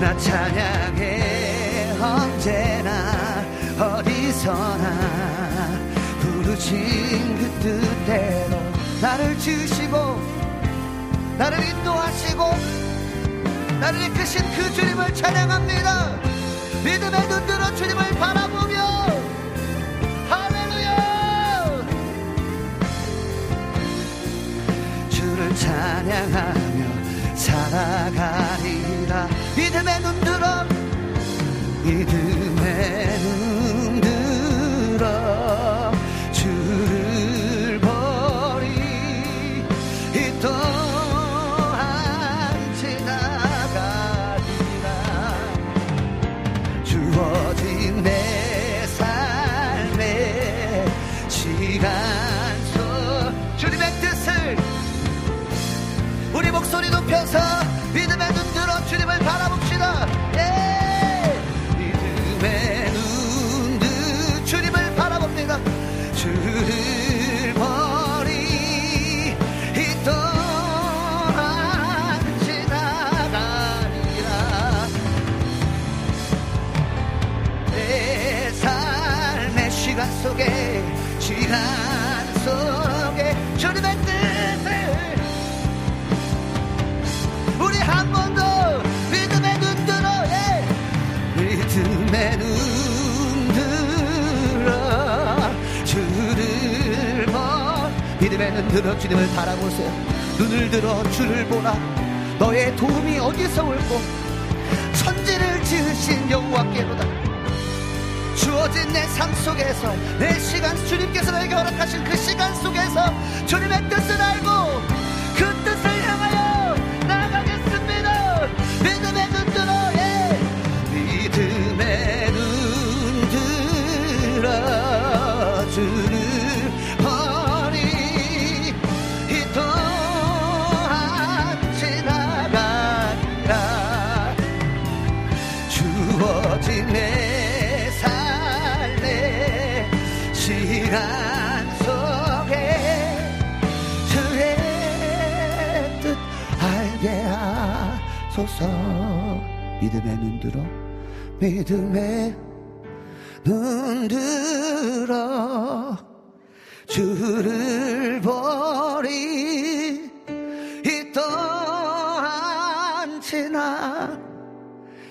나 찬양해 언제나 어디서나 부르신 그 뜻대로 나를 지으시고 나를 인도하시고 나를 이끄신 그 주님을 찬양합니다. 믿음의 눈 들어 주님을 바라보며 할렐루야 주를 찬양하며 살아가리라. 믿음의 눈 들어 믿음의 눈 눈 들어 주님을 바라보세요. 눈을 들어 주를 보라. 너의 도움이 어디서 올고 천지를 지으신 여호와께로다. 주어진 내 삶 속에서 내 시간 주님께서 나에게 허락하신 그 시간 속에서 주님의 뜻을 알고 그 뜻을 향하여 나아가겠습니다. 믿음의 눈 들어 예. 믿음의 눈 들어 주를 하소서. 믿음의 눈 들어 믿음의 눈 들어 주를 버리. 이 또한 지나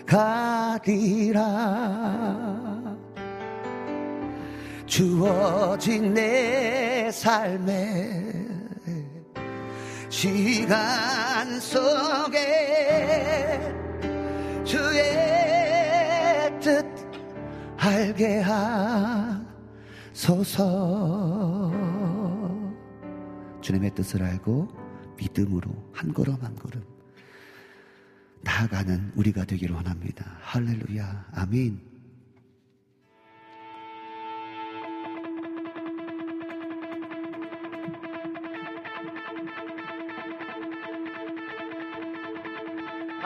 가리라. 주어진 내 삶의 시간 속에 주의 뜻 알게 하소서 주님의 뜻을 알고 믿음으로 한 걸음 한 걸음 나아가는 우리가 되기를 원합니다. 할렐루야. 아멘.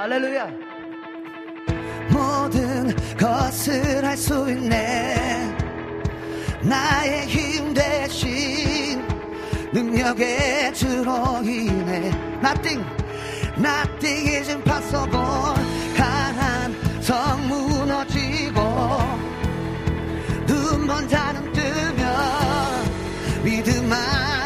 할렐루야. 모든 것을 할 수 있네. 나의 힘 대신 능력의 주로 인해 Nothing, nothing is impossible 강한 성 무너지고 눈먼 자는 뜨면 믿음 안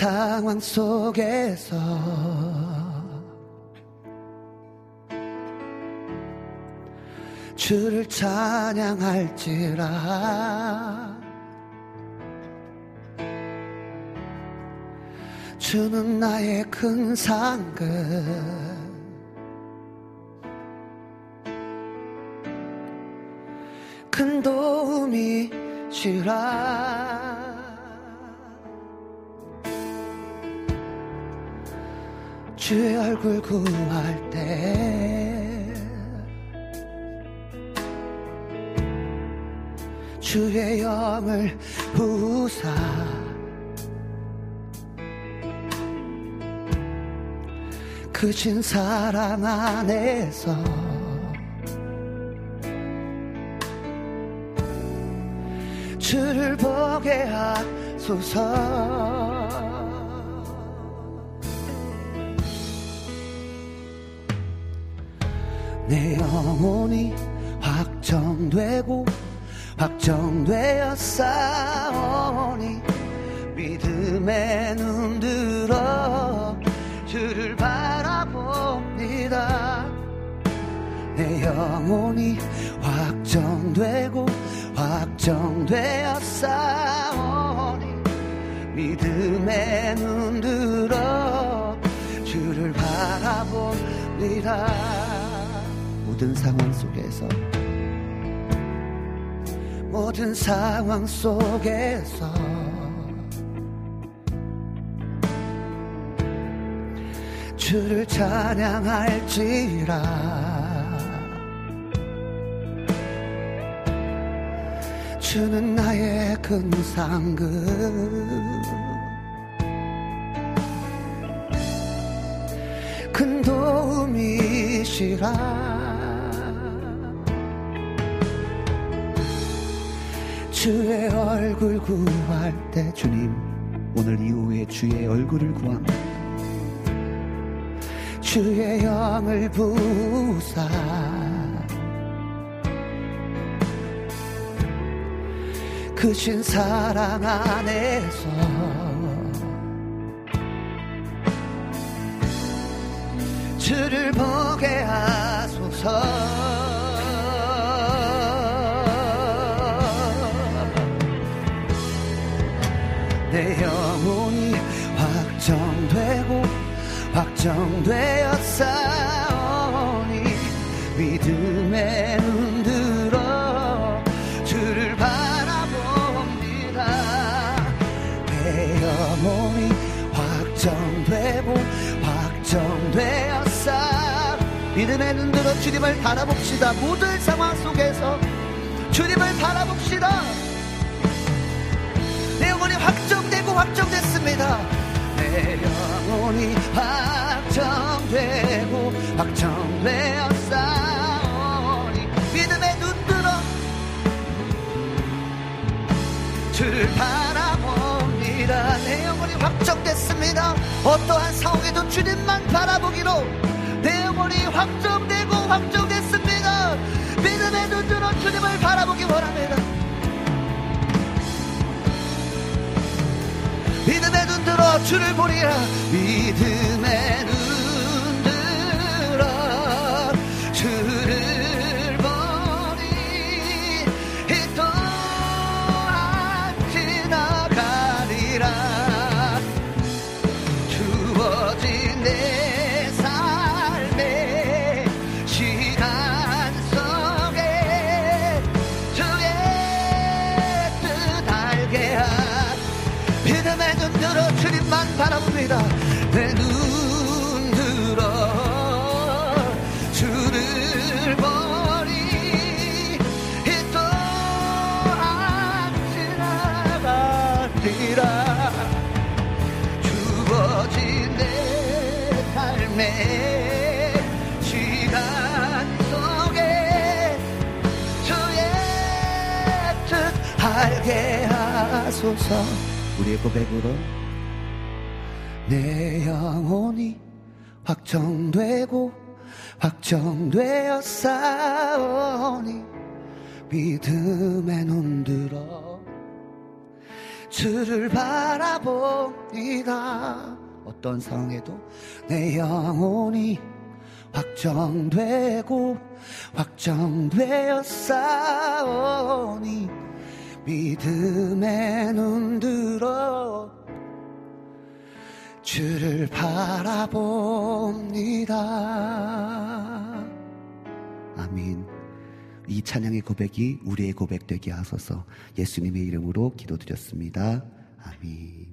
상황 속에서 주의 얼굴 구할 때. 주의 영을 부사. 크신 사랑 안에서 주를 보게 하소서 내 영혼이 확정되고 확정되어 싸우니 믿음의 눈 들어 주를 바라봅니다. 내 영혼이 확정되고 확정되어 싸우니 믿음의 눈 들어 주를 바라봅니다 모든 상황 속에서. 모든 상황 속에서. 주를 찬양할지라. 주는 나의 큰 상급. 큰 도움이시라 주의 얼굴 구할 때 주님 오늘 이후에 주의 얼굴을 구합니다 주의 영을 부사. 크신 사랑 안에서 주를 보게 하소서 내 영혼이 확정되고 확정되어 싸우니 믿음의 눈 들어 주를 바라봅니다. 내 영혼이 확정되고 확정되어 싸 믿음의 눈 들어 주님을 바라봅시다. 모든 상황 속에서 주님을 바라봅시다 확정되고 확정됐습니다. 내 영혼이 확정되고 확정되었사오니 믿음의 눈 들어 주를 바라봅니다. 내 영혼이 확정됐습니다. 어떠한 상황에도 주님만 바라보기로 내 영혼이 확정되고 확정됐습니다. 믿음의 눈 들어 주님을 바라보기 원합니다. 믿음의 눈 들어 주를 보리라. 믿음의 눈 시간 속에 주의 뜻 알게 하소서. 우리의 고백으로 내 영혼이 확정되고 확정되어 싸우니 믿음의 눈 들어 주를 바라봅니다 어떤 상황에도 내 영혼이 확정되고 확정되어 싸우니 믿음의 눈 들어 주를 바라봅니다. 아멘. 이 찬양의 고백이 우리의 고백 되게 하소서 예수님의 이름으로 기도드렸습니다. 아멘.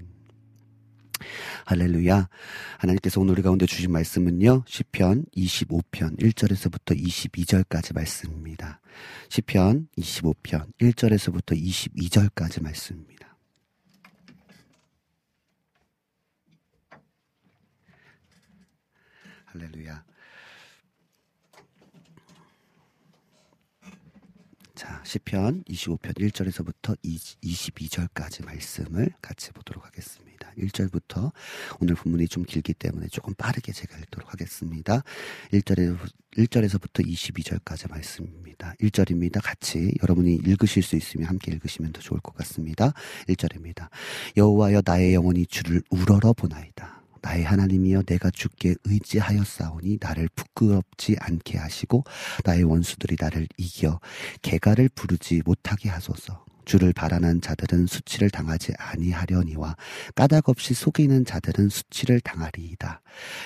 할렐루야. 하나님께서 오늘 우리 가운데 주신 말씀은요. 시편 25편 1절에서부터 22절까지 말씀입니다. 시편 25편 1절에서부터 22절까지 말씀입니다. 할렐루야. 자, 시편 25편 1절에서부터 22절까지 말씀을 같이 보도록 하겠습니다. 1절부터 오늘 본문이 좀 길기 때문에 조금 빠르게 제가 읽도록 하겠습니다. 1절에 1절에서부터 22절까지 말씀입니다. 1절입니다. 같이 여러분이 읽으실 수 있으면 함께 읽으시면 더 좋을 것 같습니다. 1절입니다. 여호와여 나의 영혼이 주를 우러러 보나이다. 나의 하나님이여 내가 주께 의지하였사오니 나를 부끄럽지 않게 하시고 나의 원수들이 나를 이겨 개가를 부르지 못하게 하소서. 주를 바라는 자들은 수치를 당하지 아니하려니와 까닭없이 속이는 자들은 수치를 당하리이다.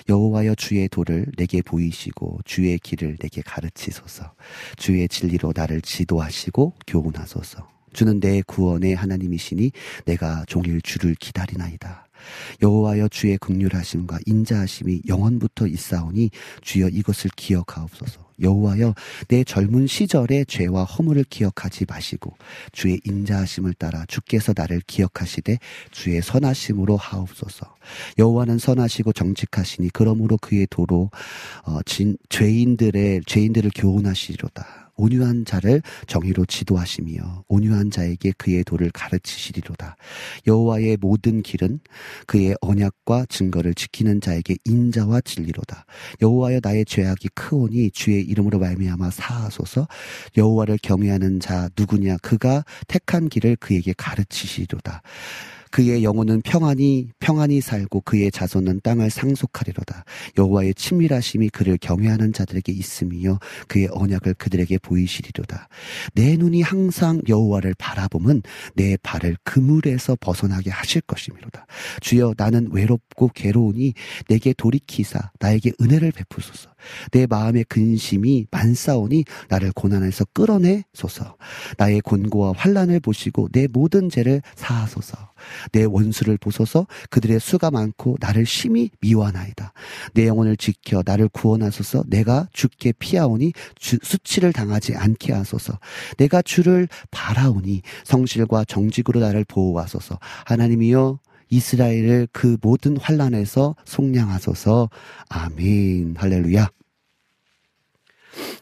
여호와여 주의 도를 내게 보이시고 주의 길을 내게 가르치소서. 주의 진리로 나를 지도하시고 교훈하소서. 주는 내 구원의 하나님이시니 내가 종일 주를 기다리나이다. 여호와여 주의 극률하심과 인자하심이 영원부터 있사오니 주여 이것을 기억하옵소서. 여호와여 내 젊은 시절의 죄와 허물을 기억하지 마시고 주의 인자하심을 따라 주께서 나를 기억하시되 주의 선하심으로 하옵소서. 여호와는 선하시고 정직하시니 그러므로 그의 도로 어, 진, 죄인들의 죄인들을 교훈하시리로다. 온유한 자를 정의로 지도하시며 온유한 자에게 그의 도를 가르치시리로다. 여호와의 모든 길은 그의 언약과 증거를 지키는 자에게 인자와 진리로다. 여호와여 나의 죄악이 크오니 주의 이름으로 말미암아 사하소서. 여호와를 경외하는 자 누구냐 그가 택한 길을 그에게 가르치시리로다. 그의 영혼은 평안히 평안히 살고 그의 자손은 땅을 상속하리로다. 여호와의 친밀하심이 그를 경외하는 자들에게 있으며 그의 언약을 그들에게 보이시리로다. 내 눈이 항상 여호와를 바라보면 내 발을 그물에서 벗어나게 하실 것이미로다. 주여 나는 외롭고 괴로우니 내게 돌이키사 나에게 은혜를 베푸소서. 내 마음의 근심이 만사오니 나를 고난에서 끌어내소서. 나의 곤고와 환란을 보시고 내 모든 죄를 사하소서. 내 원수를 보소서 그들의 수가 많고 나를 심히 미워하나이다. 내 영혼을 지켜 나를 구원하소서 내가 주께 피하오니 주, 수치를 당하지 않게 하소서. 내가 주를 바라오니 성실과 정직으로 나를 보호하소서. 하나님이여 이스라엘을 그 모든 환란에서 속량하소서. 아멘. 할렐루야.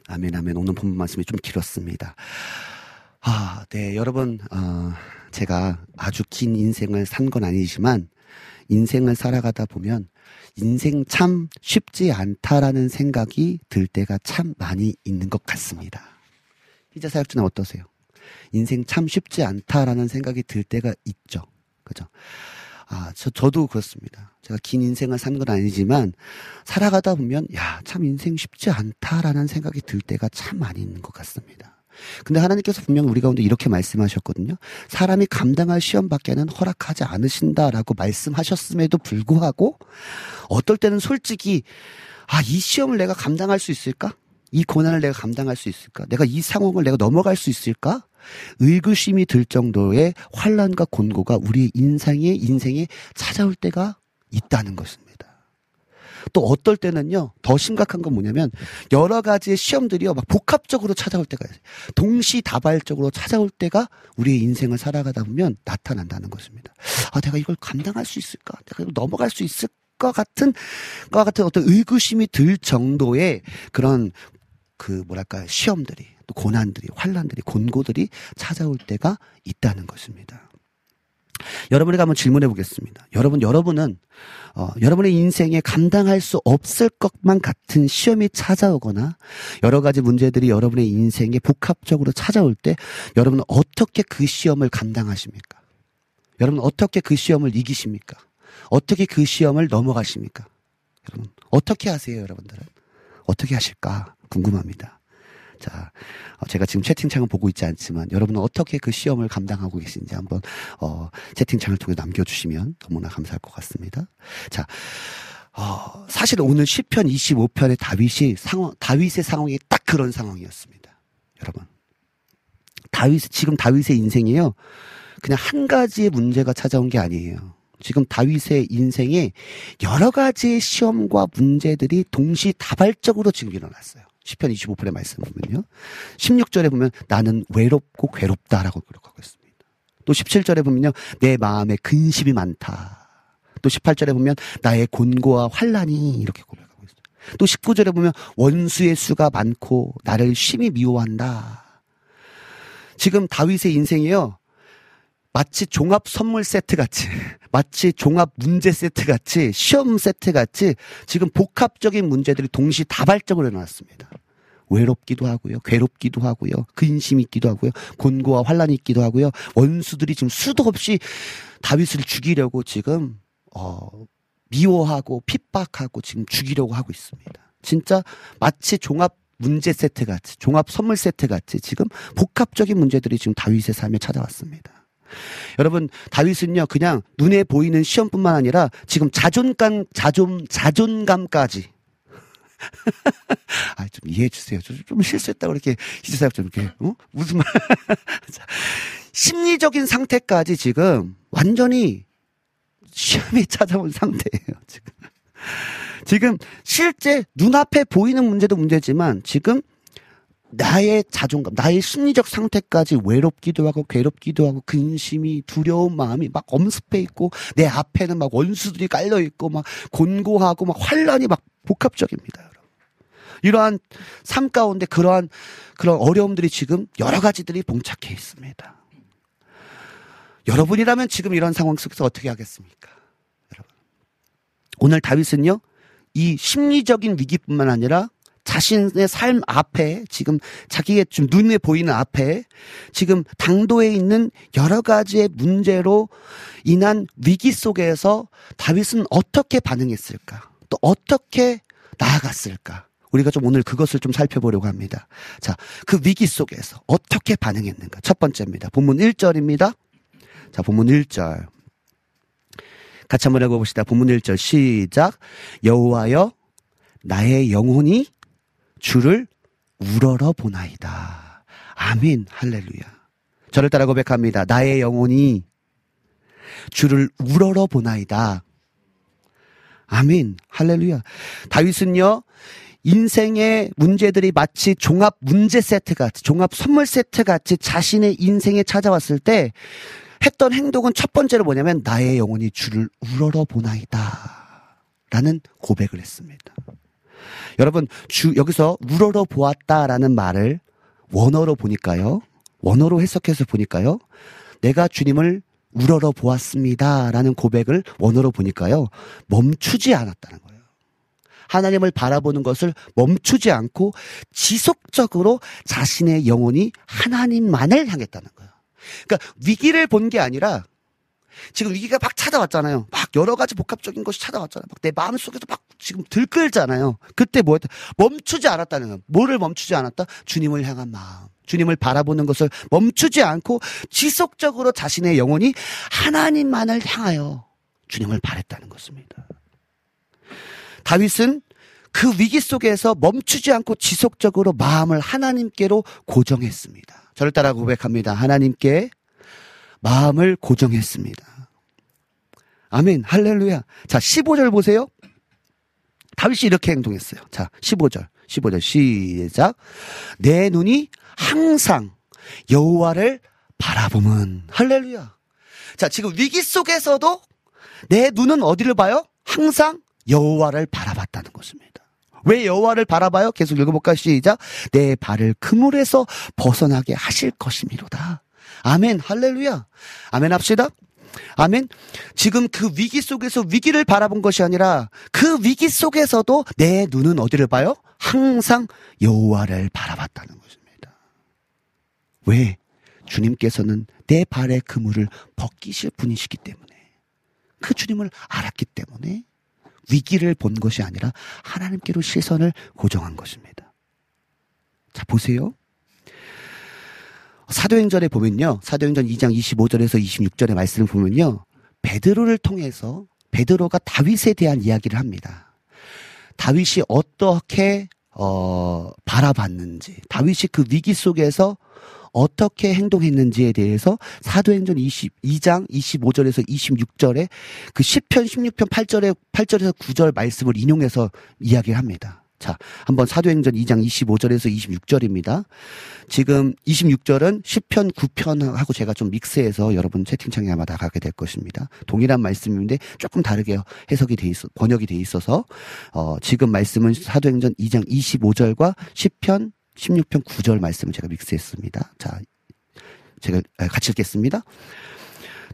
아멘, 아멘. 오늘 본문 말씀이 좀 길었습니다. 아, 네, 여러분, 어, 제가 아주 긴 인생을 산 건 아니지만, 인생을 살아가다 보면, 인생 참 쉽지 않다라는 생각이 들 때가 참 많이 있는 것 같습니다. 희자 사역자는 어떠세요? 인생 참 쉽지 않다라는 생각이 들 때가 있죠. 그죠? 아, 저, 저도 그렇습니다. 제가 긴 인생을 산 건 아니지만, 살아가다 보면, 야, 참 인생 쉽지 않다라는 생각이 들 때가 참 많이 있는 것 같습니다. 근데 하나님께서 분명 우리 가운데 이렇게 말씀하셨거든요. 사람이 감당할 시험 밖에는 허락하지 않으신다라고 말씀하셨음에도 불구하고, 어떨 때는 솔직히, 아, 이 시험을 내가 감당할 수 있을까? 이 고난을 내가 감당할 수 있을까? 내가 이 상황을 내가 넘어갈 수 있을까? 의구심이 들 정도의 환란과 곤고가 우리의 인생에 인생에 찾아올 때가 있다는 것입니다. 또 어떨 때는요, 더 심각한 건 뭐냐면, 여러 가지의 시험들이요, 막 복합적으로 찾아올 때가 있어요. 동시다발적으로 찾아올 때가 우리의 인생을 살아가다 보면 나타난다는 것입니다. 아, 내가 이걸 감당할 수 있을까? 내가 이걸 넘어갈 수 있을 것 같은, 것 같은 어떤 의구심이 들 정도의 그런 그 뭐랄까 시험들이 또 고난들이 환란들이 곤고들이 찾아올 때가 있다는 것입니다. 여러분에게 한번 질문해 보겠습니다. 여러분, 여러분은, 어, 여러분의 인생에 감당할 수 없을 것만 같은 시험이 찾아오거나, 여러 가지 문제들이 여러분의 인생에 복합적으로 찾아올 때, 여러분은 어떻게 그 시험을 감당하십니까? 여러분, 어떻게 그 시험을 이기십니까? 어떻게 그 시험을 넘어가십니까? 여러분, 어떻게 하세요, 여러분들은? 어떻게 하실까? 궁금합니다. 자, 어, 제가 지금 채팅창을 보고 있지 않지만 여러분은 어떻게 그 시험을 감당하고 계신지 한번 어, 채팅창을 통해 남겨주시면 너무나 감사할 것 같습니다. 자, 어, 사실 오늘 시편 25편의 다윗이 상황, 다윗의 상황이 딱 그런 상황이었습니다. 여러분, 다윗 지금 다윗의 인생이요, 그냥 한 가지의 문제가 찾아온 게 아니에요. 지금 다윗의 인생에 여러 가지의 시험과 문제들이 동시다발적으로 지금 일어났어요. 10편 25편의 말씀 보면요. 16절에 보면 나는 외롭고 괴롭다라고 기록하고 있습니다. 또 17절에 보면요. 내 마음에 근심이 많다. 또 18절에 보면 나의 곤고와 환란이 이렇게 고백하고 있어요. 또 19절에 보면 원수의 수가 많고 나를 심히 미워한다. 지금 다윗의 인생이요. 마치 종합 선물 세트 같이, 마치 종합 문제 세트 같이, 시험 세트 같이 지금 복합적인 문제들이 동시 다발적으로 일어났습니다. 외롭기도 하고요, 괴롭기도 하고요, 근심이 있기도 하고요, 곤고와 환란이 있기도 하고요, 원수들이 지금 수도 없이 다윗을 죽이려고 지금 어, 미워하고 핍박하고 지금 죽이려고 하고 있습니다. 진짜 마치 종합 문제 세트 같이, 종합 선물 세트 같이 지금 복합적인 문제들이 지금 다윗의 삶에 찾아왔습니다. 여러분, 다윗은요, 그냥 눈에 보이는 시험뿐만 아니라 지금 자존감, 자존, 자존감까지. 아, 좀 이해해 주세요. 좀, 좀 실수했다고 이렇게, 희재사역 좀 이렇게, 어? 무슨 말. 자, 심리적인 상태까지 지금 완전히 시험이 찾아온 상태예요, 지금. 지금 실제 눈앞에 보이는 문제도 문제지만 지금 나의 자존감, 나의 심리적 상태까지 외롭기도 하고 괴롭기도 하고 근심이 두려운 마음이 막 엄습해 있고 내 앞에는 막 원수들이 깔려 있고 막 곤고하고 막 환란이 막 복합적입니다, 여러분. 이러한 삶 가운데 그러한 그런 어려움들이 지금 여러 가지들이 봉착해 있습니다. 여러분이라면 지금 이런 상황 속에서 어떻게 하겠습니까? 여러분. 오늘 다윗은요, 이 심리적인 위기뿐만 아니라 자신의 삶 앞에 지금 자기의 좀 눈에 보이는 앞에 지금 당도에 있는 여러 가지의 문제로 인한 위기 속에서 다윗은 어떻게 반응했을까? 또 어떻게 나아갔을까? 우리가 좀 오늘 그것을 좀 살펴보려고 합니다. 자, 그 위기 속에서 어떻게 반응했는가? 첫 번째입니다. 본문 1절입니다. 자, 본문 1절. 같이 한번 읽어봅시다. 본문 1절 시작. 여호와여 나의 영혼이 주를 우러러 보나이다. 아멘. 할렐루야. 저를 따라 고백합니다. 나의 영혼이 주를 우러러 보나이다. 아멘. 할렐루야. 다윗은요, 인생의 문제들이 마치 종합 문제 세트 같이, 종합 선물 세트 같이 자신의 인생에 찾아왔을 때 했던 행동은 첫 번째로 뭐냐면 나의 영혼이 주를 우러러 보나이다. 라는 고백을 했습니다. 여러분, 주, 여기서 우러러 보았다라는 말을 원어로 보니까요. 원어로 해석해서 보니까요. 내가 주님을 우러러 보았습니다. 라는 고백을 원어로 보니까요. 멈추지 않았다는 거예요. 하나님을 바라보는 것을 멈추지 않고 지속적으로 자신의 영혼이 하나님만을 향했다는 거예요. 그러니까 위기를 본 게 아니라 지금 위기가 막 찾아왔잖아요. 막 여러 가지 복합적인 것이 찾아왔잖아요. 막 내 마음 속에서 막 지금 들끓잖아요. 그때 뭐 했다? 멈추지 않았다는 거예요. 뭐를 멈추지 않았다? 주님을 향한 마음. 주님을 바라보는 것을 멈추지 않고 지속적으로 자신의 영혼이 하나님만을 향하여 주님을 바랬다는 것입니다. 다윗은 그 위기 속에서 멈추지 않고 지속적으로 마음을 하나님께로 고정했습니다. 저를 따라 고백합니다. 하나님께 마음을 고정했습니다. 아멘. 할렐루야. 자, 15절 보세요. 다윗이 이렇게 행동했어요. 자, 15절. 15절 시작. 내 눈이 항상 여호와를 바라보면 할렐루야. 자, 지금 위기 속에서도 내 눈은 어디를 봐요? 항상 여호와를 바라봤다는 것입니다. 왜 여호와를 바라봐요? 계속 읽어볼까 시작. 내 발을 그물에서 벗어나게 하실 것이미로다. 아멘. 할렐루야. 아멘 합시다. 아멘. 지금 그 위기 속에서 위기를 바라본 것이 아니라 그 위기 속에서도 내 눈은 어디를 봐요? 항상 여호와를 바라봤다는 것입니다. 왜? 주님께서는 내 발의 그물을 벗기실 분이시기 때문에 그 주님을 알았기 때문에 위기를 본 것이 아니라 하나님께로 시선을 고정한 것입니다. 자, 보세요. 사도행전에 보면요. 사도행전 2장 25절에서 26절의 말씀을 보면요. 베드로를 통해서 베드로가 다윗에 대한 이야기를 합니다. 다윗이 어떻게 어 바라봤는지, 다윗이 그 위기 속에서 어떻게 행동했는지에 대해서 사도행전 22장 25절에서 26절에 그 10편 16편 8절에 8절에서 9절 말씀을 인용해서 이야기를 합니다. 자, 한번 사도행전 2장 25절에서 26절입니다. 지금 26절은 10편, 9편하고 제가 좀 믹스해서 여러분 채팅창에 아마 나가게 될 것입니다. 동일한 말씀인데 조금 다르게 해석이 돼 있어, 번역이 돼 있어서, 어, 지금 말씀은 사도행전 2장 25절과 10편, 16편 9절 말씀을 제가 믹스했습니다. 자, 제가 같이 읽겠습니다.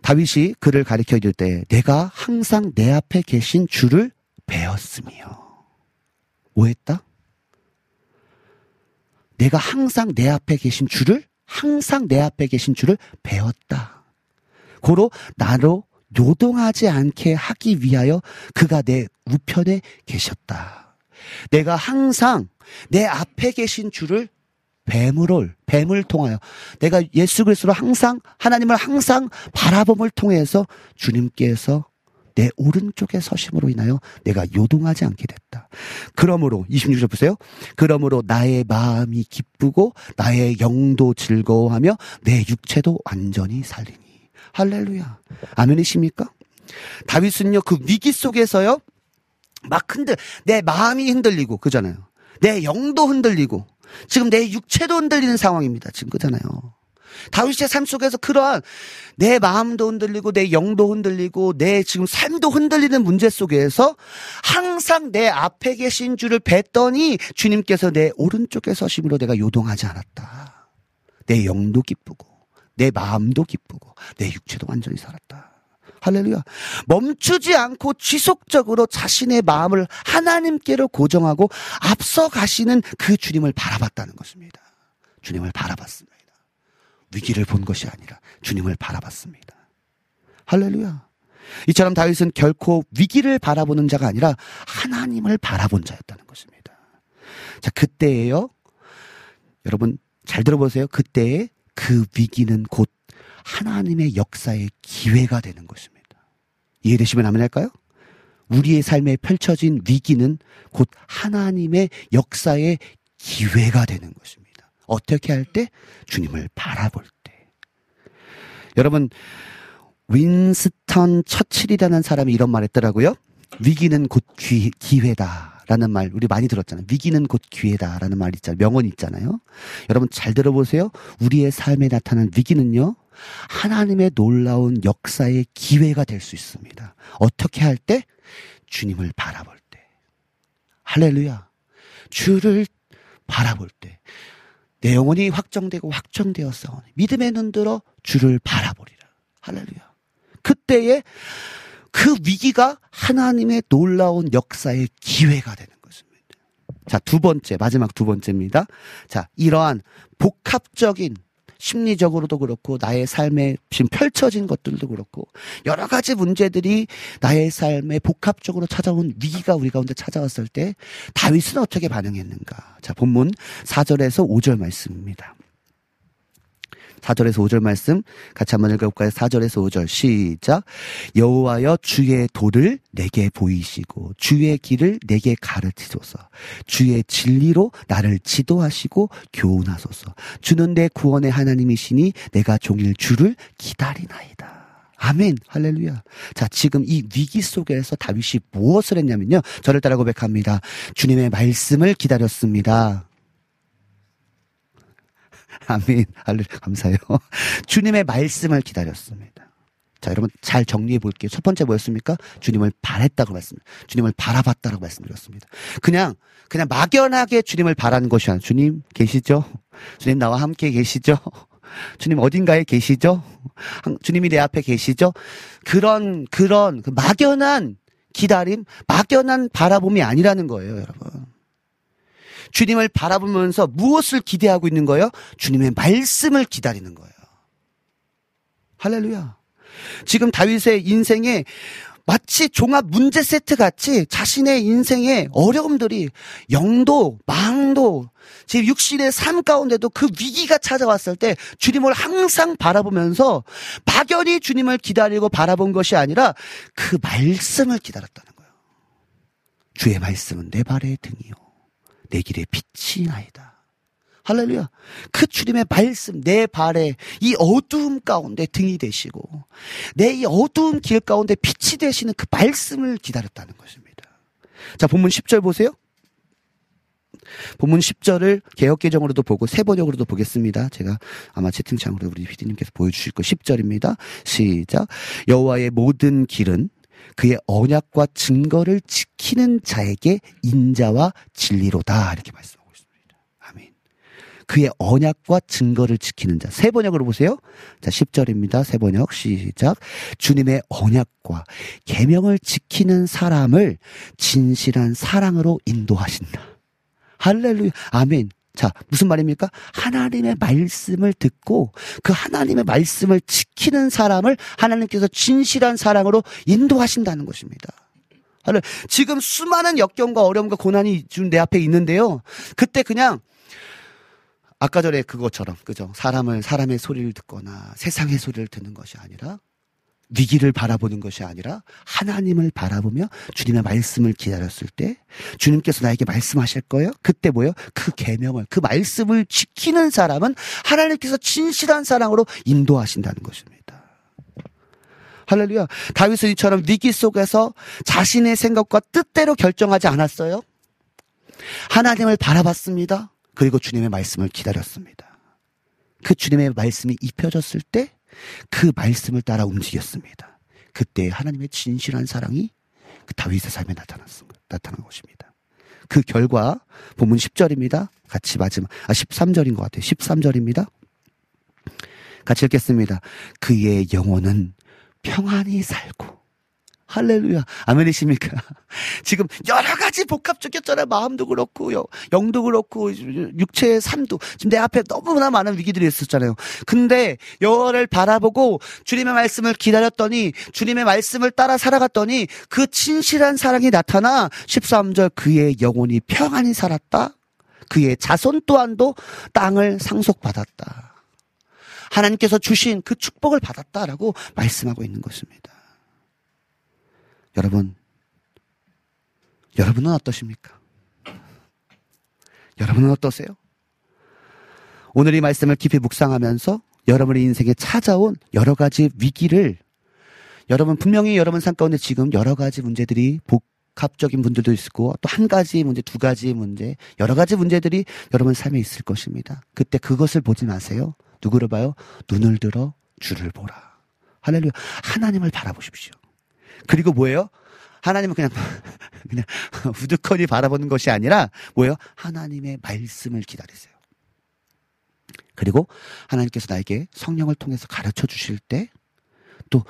다윗이 그를 가리켜 이를 때 내가 항상 내 앞에 계신 주를 배웠으며 뭐 했다? 내가 항상 내 앞에 계신 주를 항상 내 앞에 계신 주를 배웠다. 고로 나로 요동하지 않게 하기 위하여 그가 내 우편에 계셨다. 내가 항상 내 앞에 계신 주를 뱀을 뱀을 통하여 내가 예수 그리스도로 항상 하나님을 항상 바라봄을 통해서 주님께서 내 오른쪽에 서심으로 인하여 내가 요동하지 않게 됐다. 그러므로 26절 보세요. 그러므로 나의 마음이 기쁘고 나의 영도 즐거워하며 내 육체도 완전히 살리니. 할렐루야. 아멘이십니까? 다윗은요 그 위기 속에서요 막 흔들 내 마음이 흔들리고 그잖아요. 내 영도 흔들리고 지금 내 육체도 흔들리는 상황입니다. 지금 그잖아요. 다윗의 삶 속에서 그러한 내 마음도 흔들리고 내 영도 흔들리고 내 지금 삶도 흔들리는 문제 속에서 항상 내 앞에 계신 주를 뵀더니 주님께서 내 오른쪽에 서심으로 내가 요동하지 않았다. 내 영도 기쁘고 내 마음도 기쁘고 내 육체도 완전히 살았다. 할렐루야. 멈추지 않고 지속적으로 자신의 마음을 하나님께로 고정하고 앞서 가시는 그 주님을 바라봤다는 것입니다. 주님을 바라봤습니다. 위기를 본 것이 아니라 주님을 바라봤습니다. 할렐루야. 이처럼 다윗은 결코 위기를 바라보는 자가 아니라 하나님을 바라본 자였다는 것입니다. 자, 그때에요. 여러분 잘 들어보세요. 그때에 그 위기는 곧 하나님의 역사의 기회가 되는 것입니다. 이해되시면 아멘 할까요? 우리의 삶에 펼쳐진 위기는 곧 하나님의 역사의 기회가 되는 것입니다. 어떻게 할 때? 주님을 바라볼 때. 여러분, 윈스턴 처칠이라는 사람이 이런 말 했더라고요. 위기는 곧 기, 기회다. 라는 말 우리 많이 들었잖아요. 위기는 곧 기회다 라는 말 있잖아요. 명언 있잖아요. 여러분 잘 들어보세요. 우리의 삶에 나타난 위기는요. 하나님의 놀라운 역사의 기회가 될 수 있습니다. 어떻게 할 때? 주님을 바라볼 때. 할렐루야. 주를 바라볼 때. 내 영혼이 확정되고 확정되었어. 믿음의 눈 들어 주를 바라보리라. 할렐루야. 그때에 그 위기가 하나님의 놀라운 역사의 기회가 되는 것입니다. 자, 두 번째, 마지막 두 번째입니다. 자, 이러한 복합적인 심리적으로도 그렇고 나의 삶에 지금 펼쳐진 것들도 그렇고 여러 가지 문제들이 나의 삶에 복합적으로 찾아온 위기가 우리 가운데 찾아왔을 때 다윗은 어떻게 반응했는가? 자, 본문 4절에서 5절 말씀입니다. 4절에서 5절 말씀 같이 한번 읽어볼까요? 4절에서 5절 시작. 여호와여 주의 도를 내게 보이시고 주의 길을 내게 가르치소서. 주의 진리로 나를 지도하시고 교훈하소서. 주는 내 구원의 하나님이시니 내가 종일 주를 기다리나이다. 아멘. 할렐루야. 자, 지금 이 위기 속에서 다윗이 무엇을 했냐면요. 저를 따라 고백합니다. 주님의 말씀을 기다렸습니다. 아멘. 할렐루야. 감사해요. 주님의 말씀을 기다렸습니다. 자, 여러분 잘 정리해 볼게요. 첫 번째 뭐였습니까? 주님을 바랬다고 말씀, 주님을 바라봤다고 말씀드렸습니다. 그냥, 그냥 막연하게 주님을 바라는 것이 아니라 주님 계시죠? 주님 나와 함께 계시죠? 주님 어딘가에 계시죠? 주님이 내 앞에 계시죠? 그런, 그런 그 막연한 기다림, 막연한 바라봄이 아니라는 거예요, 여러분. 주님을 바라보면서 무엇을 기대하고 있는 거예요? 주님의 말씀을 기다리는 거예요. 할렐루야. 지금 다윗의 인생에 마치 종합 문제 세트 같이 자신의 인생의 어려움들이 영도, 망도, 제 육신의 삶 가운데도 그 위기가 찾아왔을 때 주님을 항상 바라보면서 막연히 주님을 기다리고 바라본 것이 아니라 그 말씀을 기다렸다는 거예요. 주의 말씀은 내 발의 등이요. 내 길의 빛이 나이다. 할렐루야. 그 주님의 말씀, 내 발에 이 어두움 가운데 등이 되시고, 내 이 어두운 길 가운데 빛이 되시는 그 말씀을 기다렸다는 것입니다. 자, 본문 10절 보세요. 본문 10절을 개혁개정으로도 보고 세번역으로도 보겠습니다. 제가 아마 채팅창으로 우리 피디님께서 보여주실 거 10절입니다. 시작. 여호와의 모든 길은 그의 언약과 증거를 지키는 자에게 인자와 진리로다. 이렇게 말씀하고 있습니다. 아멘. 그의 언약과 증거를 지키는 자. 세 번역으로 보세요. 자, 10절입니다. 세 번역 시작. 주님의 언약과 계명을 지키는 사람을 진실한 사랑으로 인도하신다. 할렐루야. 아멘. 자, 무슨 말입니까? 하나님의 말씀을 듣고 그 하나님의 말씀을 지키는 사람을 하나님께서 진실한 사랑으로 인도하신다는 것입니다. 지금 수많은 역경과 어려움과 고난이 지금 내 앞에 있는데요. 그때 그냥 아까 전에 그것처럼 그죠? 사람을 사람의 소리를 듣거나 세상의 소리를 듣는 것이 아니라 위기를 바라보는 것이 아니라 하나님을 바라보며 주님의 말씀을 기다렸을 때 주님께서 나에게 말씀하실 거예요. 그때 뭐예요? 그 계명을 그 말씀을 지키는 사람은 하나님께서 진실한 사랑으로 인도하신다는 것입니다. 할렐루야. 다윗은 이처럼 위기 속에서 자신의 생각과 뜻대로 결정하지 않았어요. 하나님을 바라봤습니다. 그리고 주님의 말씀을 기다렸습니다. 그 주님의 말씀이 입혀졌을 때 그 말씀을 따라 움직였습니다. 그때 하나님의 진실한 사랑이 그 다윗의 삶에 나타났습니다. 나타난 것입니다. 그 결과 본문 10절입니다. 같이 마지막 아 13절인 것 같아요. 13절입니다. 같이 읽겠습니다. 그의 영혼은 평안히 살고 할렐루야. 아멘이십니까? 지금 여러 가지 복합적이었잖아요. 마음도 그렇고, 영도 그렇고, 육체의 삶도. 지금 내 앞에 너무나 많은 위기들이 있었잖아요. 근데 여호와를 바라보고 주님의 말씀을 기다렸더니 주님의 말씀을 따라 살아갔더니 그 진실한 사랑이 나타나 13절 그의 영혼이 평안히 살았다. 그의 자손 또한도 땅을 상속받았다. 하나님께서 주신 그 축복을 받았다라고 말씀하고 있는 것입니다. 여러분, 여러분은 어떠십니까? 여러분은 어떠세요? 오늘 이 말씀을 깊이 묵상하면서 여러분의 인생에 찾아온 여러 가지 위기를 여러분 분명히 여러분 삶 가운데 지금 여러 가지 문제들이 복합적인 분들도 있고 또 한 가지 문제, 두 가지 문제, 여러 가지 문제들이 여러분 삶에 있을 것입니다. 그때 그것을 보지 마세요. 누구를 봐요? 눈을 들어 주를 보라. 할렐루야. 하나님을 바라보십시오. 그리고 뭐예요? 하나님은 그냥, 그냥 우두커니 바라보는 것이 아니라 뭐예요? 하나님의 말씀을 기다리세요. 그리고 하나님께서 나에게 성령을 통해서 가르쳐 주실 때 또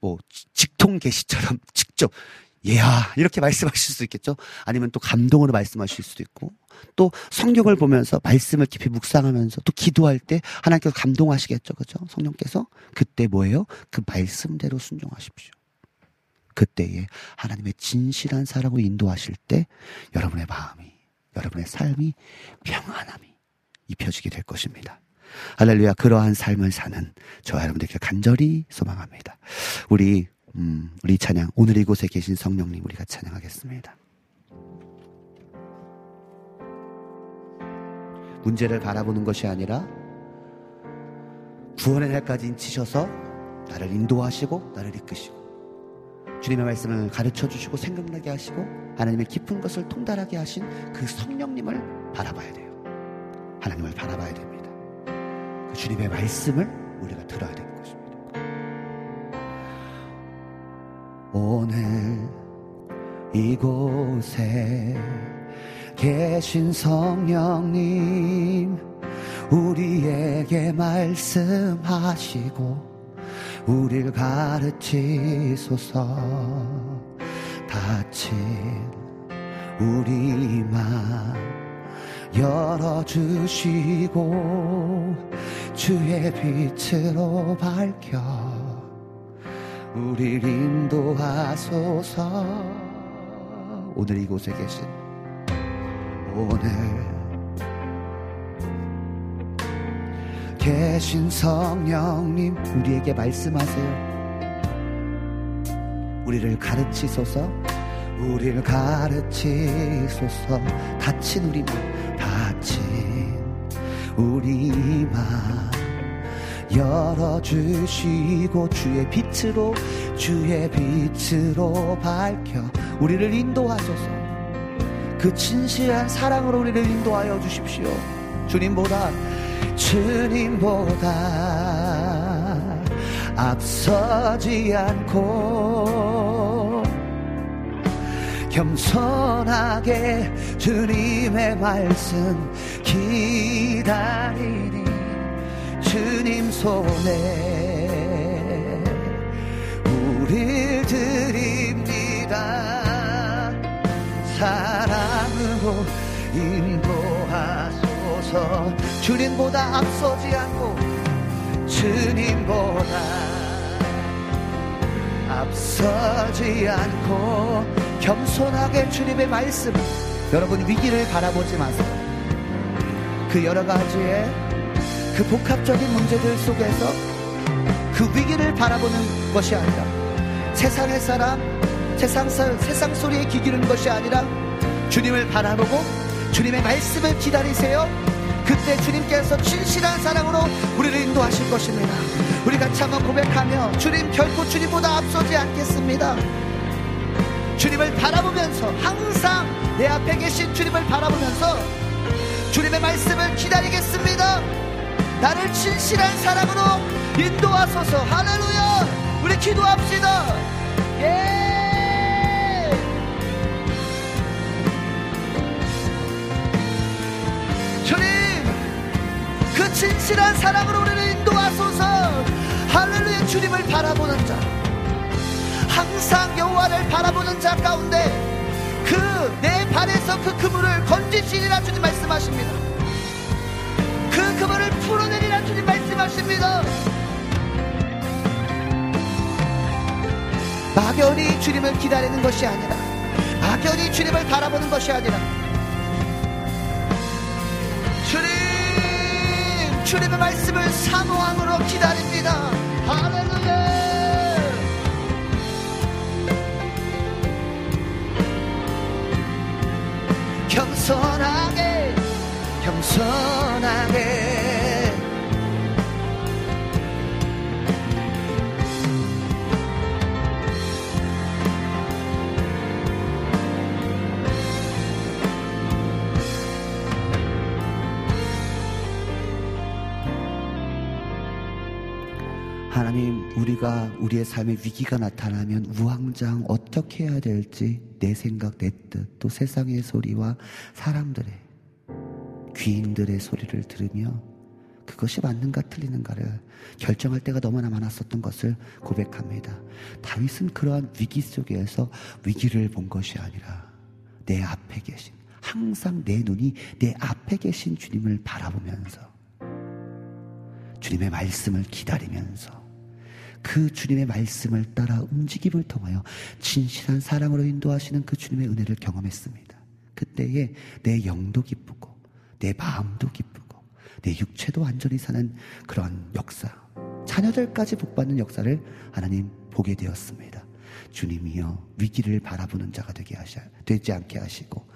뭐 직통 계시처럼 직접 예야 이렇게 말씀하실 수 있겠죠. 아니면 또 감동으로 말씀하실 수도 있고 또 성경을 보면서 말씀을 깊이 묵상하면서 또 기도할 때 하나님께서 감동하시겠죠, 그죠? 성령께서 그때 뭐예요? 그 말씀대로 순종하십시오. 그때에 하나님의 진실한 사랑으로 인도하실 때 여러분의 마음이, 여러분의 삶이 평안함이 입혀지게 될 것입니다. 할렐루야, 그러한 삶을 사는 저와 여러분들께 간절히 소망합니다. 우리, 음, 우리 찬양, 오늘 이곳에 계신 성령님 우리가 찬양하겠습니다. 문제를 바라보는 것이 아니라 구원의 날까지 인치셔서 나를 인도하시고 나를 이끄시고 주님의 말씀을 가르쳐 주시고 생각나게 하시고 하나님의 깊은 것을 통달하게 하신 그 성령님을 바라봐야 돼요. 하나님을 바라봐야 됩니다. 그 주님의 말씀을 우리가 들어야 되는 것입니다. 오늘 이곳에 계신 성령님 우리에게 말씀하시고 우릴 가르치소서. 닫힌 우리 맘 열어주시고 주의 빛으로 밝혀 우리 인도하소서. 오늘 이곳에 계신 오늘 계신 성령님 우리에게 말씀하세요. 우리를 가르치소서. 우리를 가르치소서. 닫힌 우리 맘 닫힌 우리 맘 열어주시고 주의 빛으로 주의 빛으로 밝혀 우리를 인도하소서. 그 진실한 사랑으로 우리를 인도하여 주십시오. 주님보다 주님보다 앞서지 않고 겸손하게 주님의 말씀 기다리니 주님 손에 우릴 드립니다. 사랑으로 인도하 소서 주님보다 앞서지 않고 주님보다 앞서지 않고 겸손하게 주님의 말씀 여러분 위기를 바라보지 마세요. 그 여러 가지의 그 복합적인 문제들 속에서 그 위기를 바라보는 것이 아니라 세상의 사람 세상, 사- 세상 소리에 귀 기르는 것이 아니라 주님을 바라보고 주님의 말씀을 기다리세요 그때 주님께서 진실한 사랑으로 우리를 인도하실 것입니다 우리 같이 한번 고백하며 주님 결코 주님보다 앞서지 않겠습니다 주님을 바라보면서 항상 내 앞에 계신 주님을 바라보면서 주님의 말씀을 기다리겠습니다. 나를 진실한 사랑으로 인도하소서. 할렐루야. 우리 기도합시다. 예. 그 진실한 사랑으로 우리를 인도하소서. 할렐루야. 주님을 바라보는 자. 항상 여호와를 바라보는 자 가운데 그 내 발에서 그 그물을 건지시리라 주님 말씀하십니다. 그 그물을 풀어내리라 주님 말씀하십니다. 막연히 주님을 기다리는 것이 아니라 막연히 주님을 바라보는 것이 아니라 주님의 말씀을 사모함으로 기다립니다. 할렐루야. 겸손하게 겸손하게 우리가 우리의 삶에 위기가 나타나면 우왕좌왕 어떻게 해야 될지 내 생각, 내 뜻, 또 세상의 소리와 사람들의 귀인들의 소리를 들으며 그것이 맞는가 틀리는가를 결정할 때가 너무나 많았었던 것을 고백합니다. 다윗은 그러한 위기 속에서 위기를 본 것이 아니라 내 앞에 계신 항상 내 눈이 내 앞에 계신 주님을 바라보면서 주님의 말씀을 기다리면서 그 주님의 말씀을 따라 움직임을 통하여 진실한 사랑으로 인도하시는 그 주님의 은혜를 경험했습니다. 그때에 내 영도 기쁘고 내 마음도 기쁘고 내 육체도 완전히 사는 그런 역사, 자녀들까지 복받는 역사를 하나님 보게 되었습니다. 주님이여 위기를 바라보는 자가 되게 하셔 되지 않게 하시고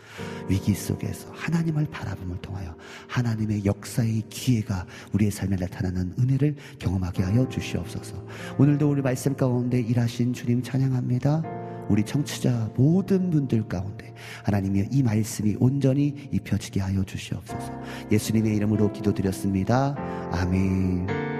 위기 속에서 하나님을 바라봄을 통하여 하나님의 역사의 기회가 우리의 삶에 나타나는 은혜를 경험하게 하여 주시옵소서. 오늘도 우리 말씀 가운데 일하신 주님 찬양합니다. 우리 청취자 모든 분들 가운데 하나님의 이 말씀이 온전히 입혀지게 하여 주시옵소서. 예수님의 이름으로 기도드렸습니다. 아멘.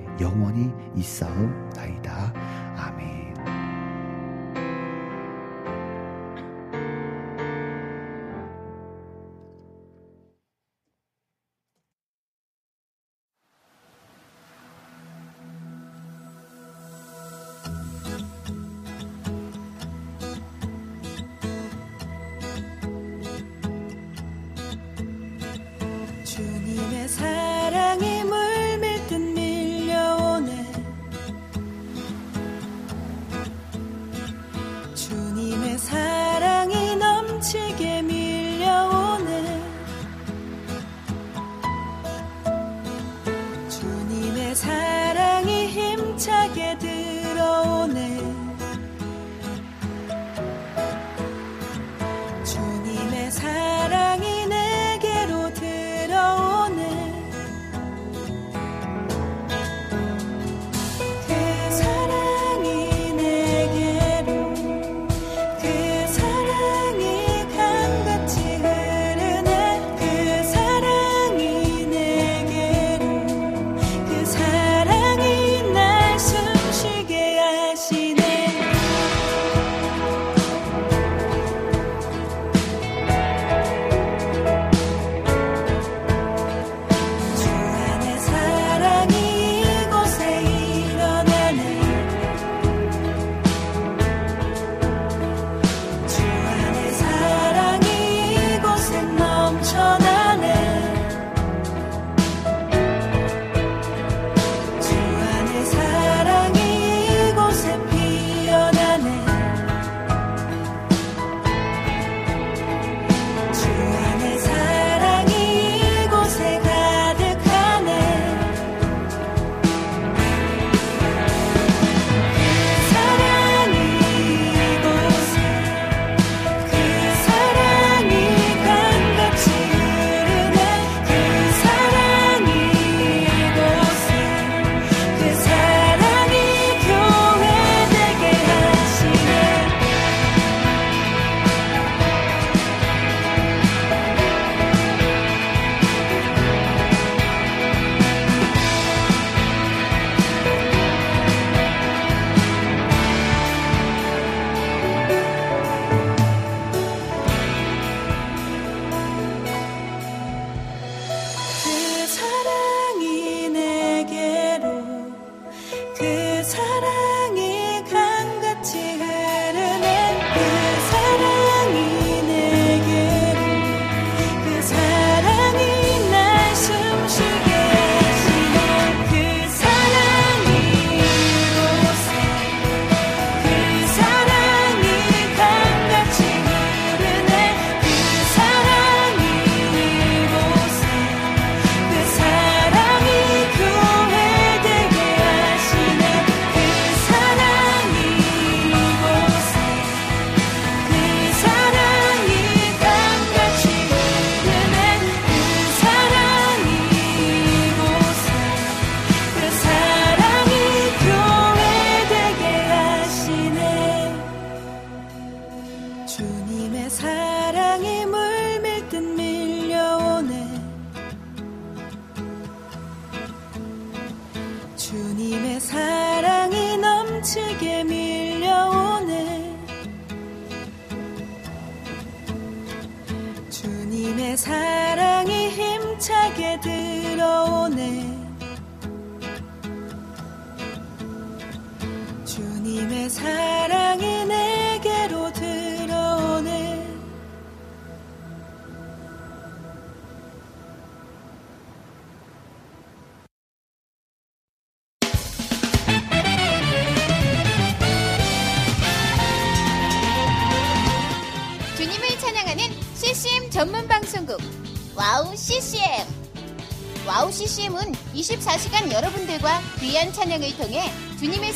영원히 있사옵나이다.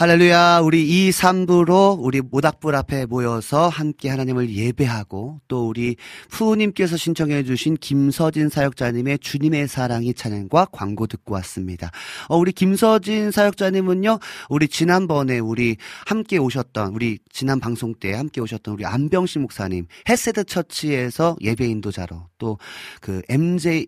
할렐루야. 우리 이 3부로 우리 모닥불 앞에 모여서 함께 하나님을 예배하고 또 우리 푸우님께서 신청해 주신 김서진 사역자님의 주님의 사랑이 찬양과 광고 듣고 왔습니다. 어, 우리 김서진 사역자님은요, 우리 지난번에 우리 함께 오셨던, 우리 지난 방송 때 함께 오셨던 우리 안병식 목사님, 헤세드 처치에서 예배 인도자로 또 그 MJ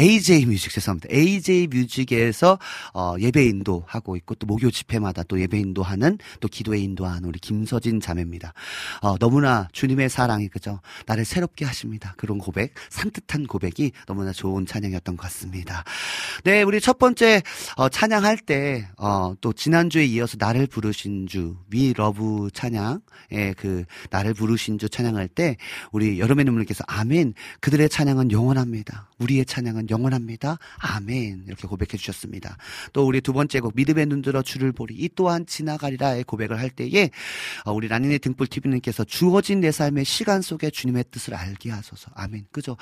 AJ 뮤직 죄송합니다. AJ 뮤직에서 어, 예배 인도 하고 있고 또 목요 집회마다 또 예배 인도 하는 또 기도에 인도하는 우리 김서진 자매입니다. 어, 너무나 주님의 사랑이 그죠 나를 새롭게 하십니다. 그런 고백 산뜻한 고백이 너무나 좋은 찬양이었던 것 같습니다. 네, 우리 첫 번째 어, 찬양할 때또 어, 지난주에 이어서 나를 부르신 주 위 러브 찬양 의 그 나를 부르신 주 찬양할 때 우리 여름의 눈물께서 아멘 그들의 찬양은 영원합니다. 우리의 찬양은 영원합니다. 아멘. 이렇게 고백해 주셨습니다. 또 우리 두 번째 곡 믿음의 눈 들어 주를 보리 이 또한 지나가리라의 고백을 할 때에 어, 우리 라니네 등불 TV님께서 주어진 내 삶의 시간 속에 주님의 뜻을 알게 하소서. 아멘. 그죠?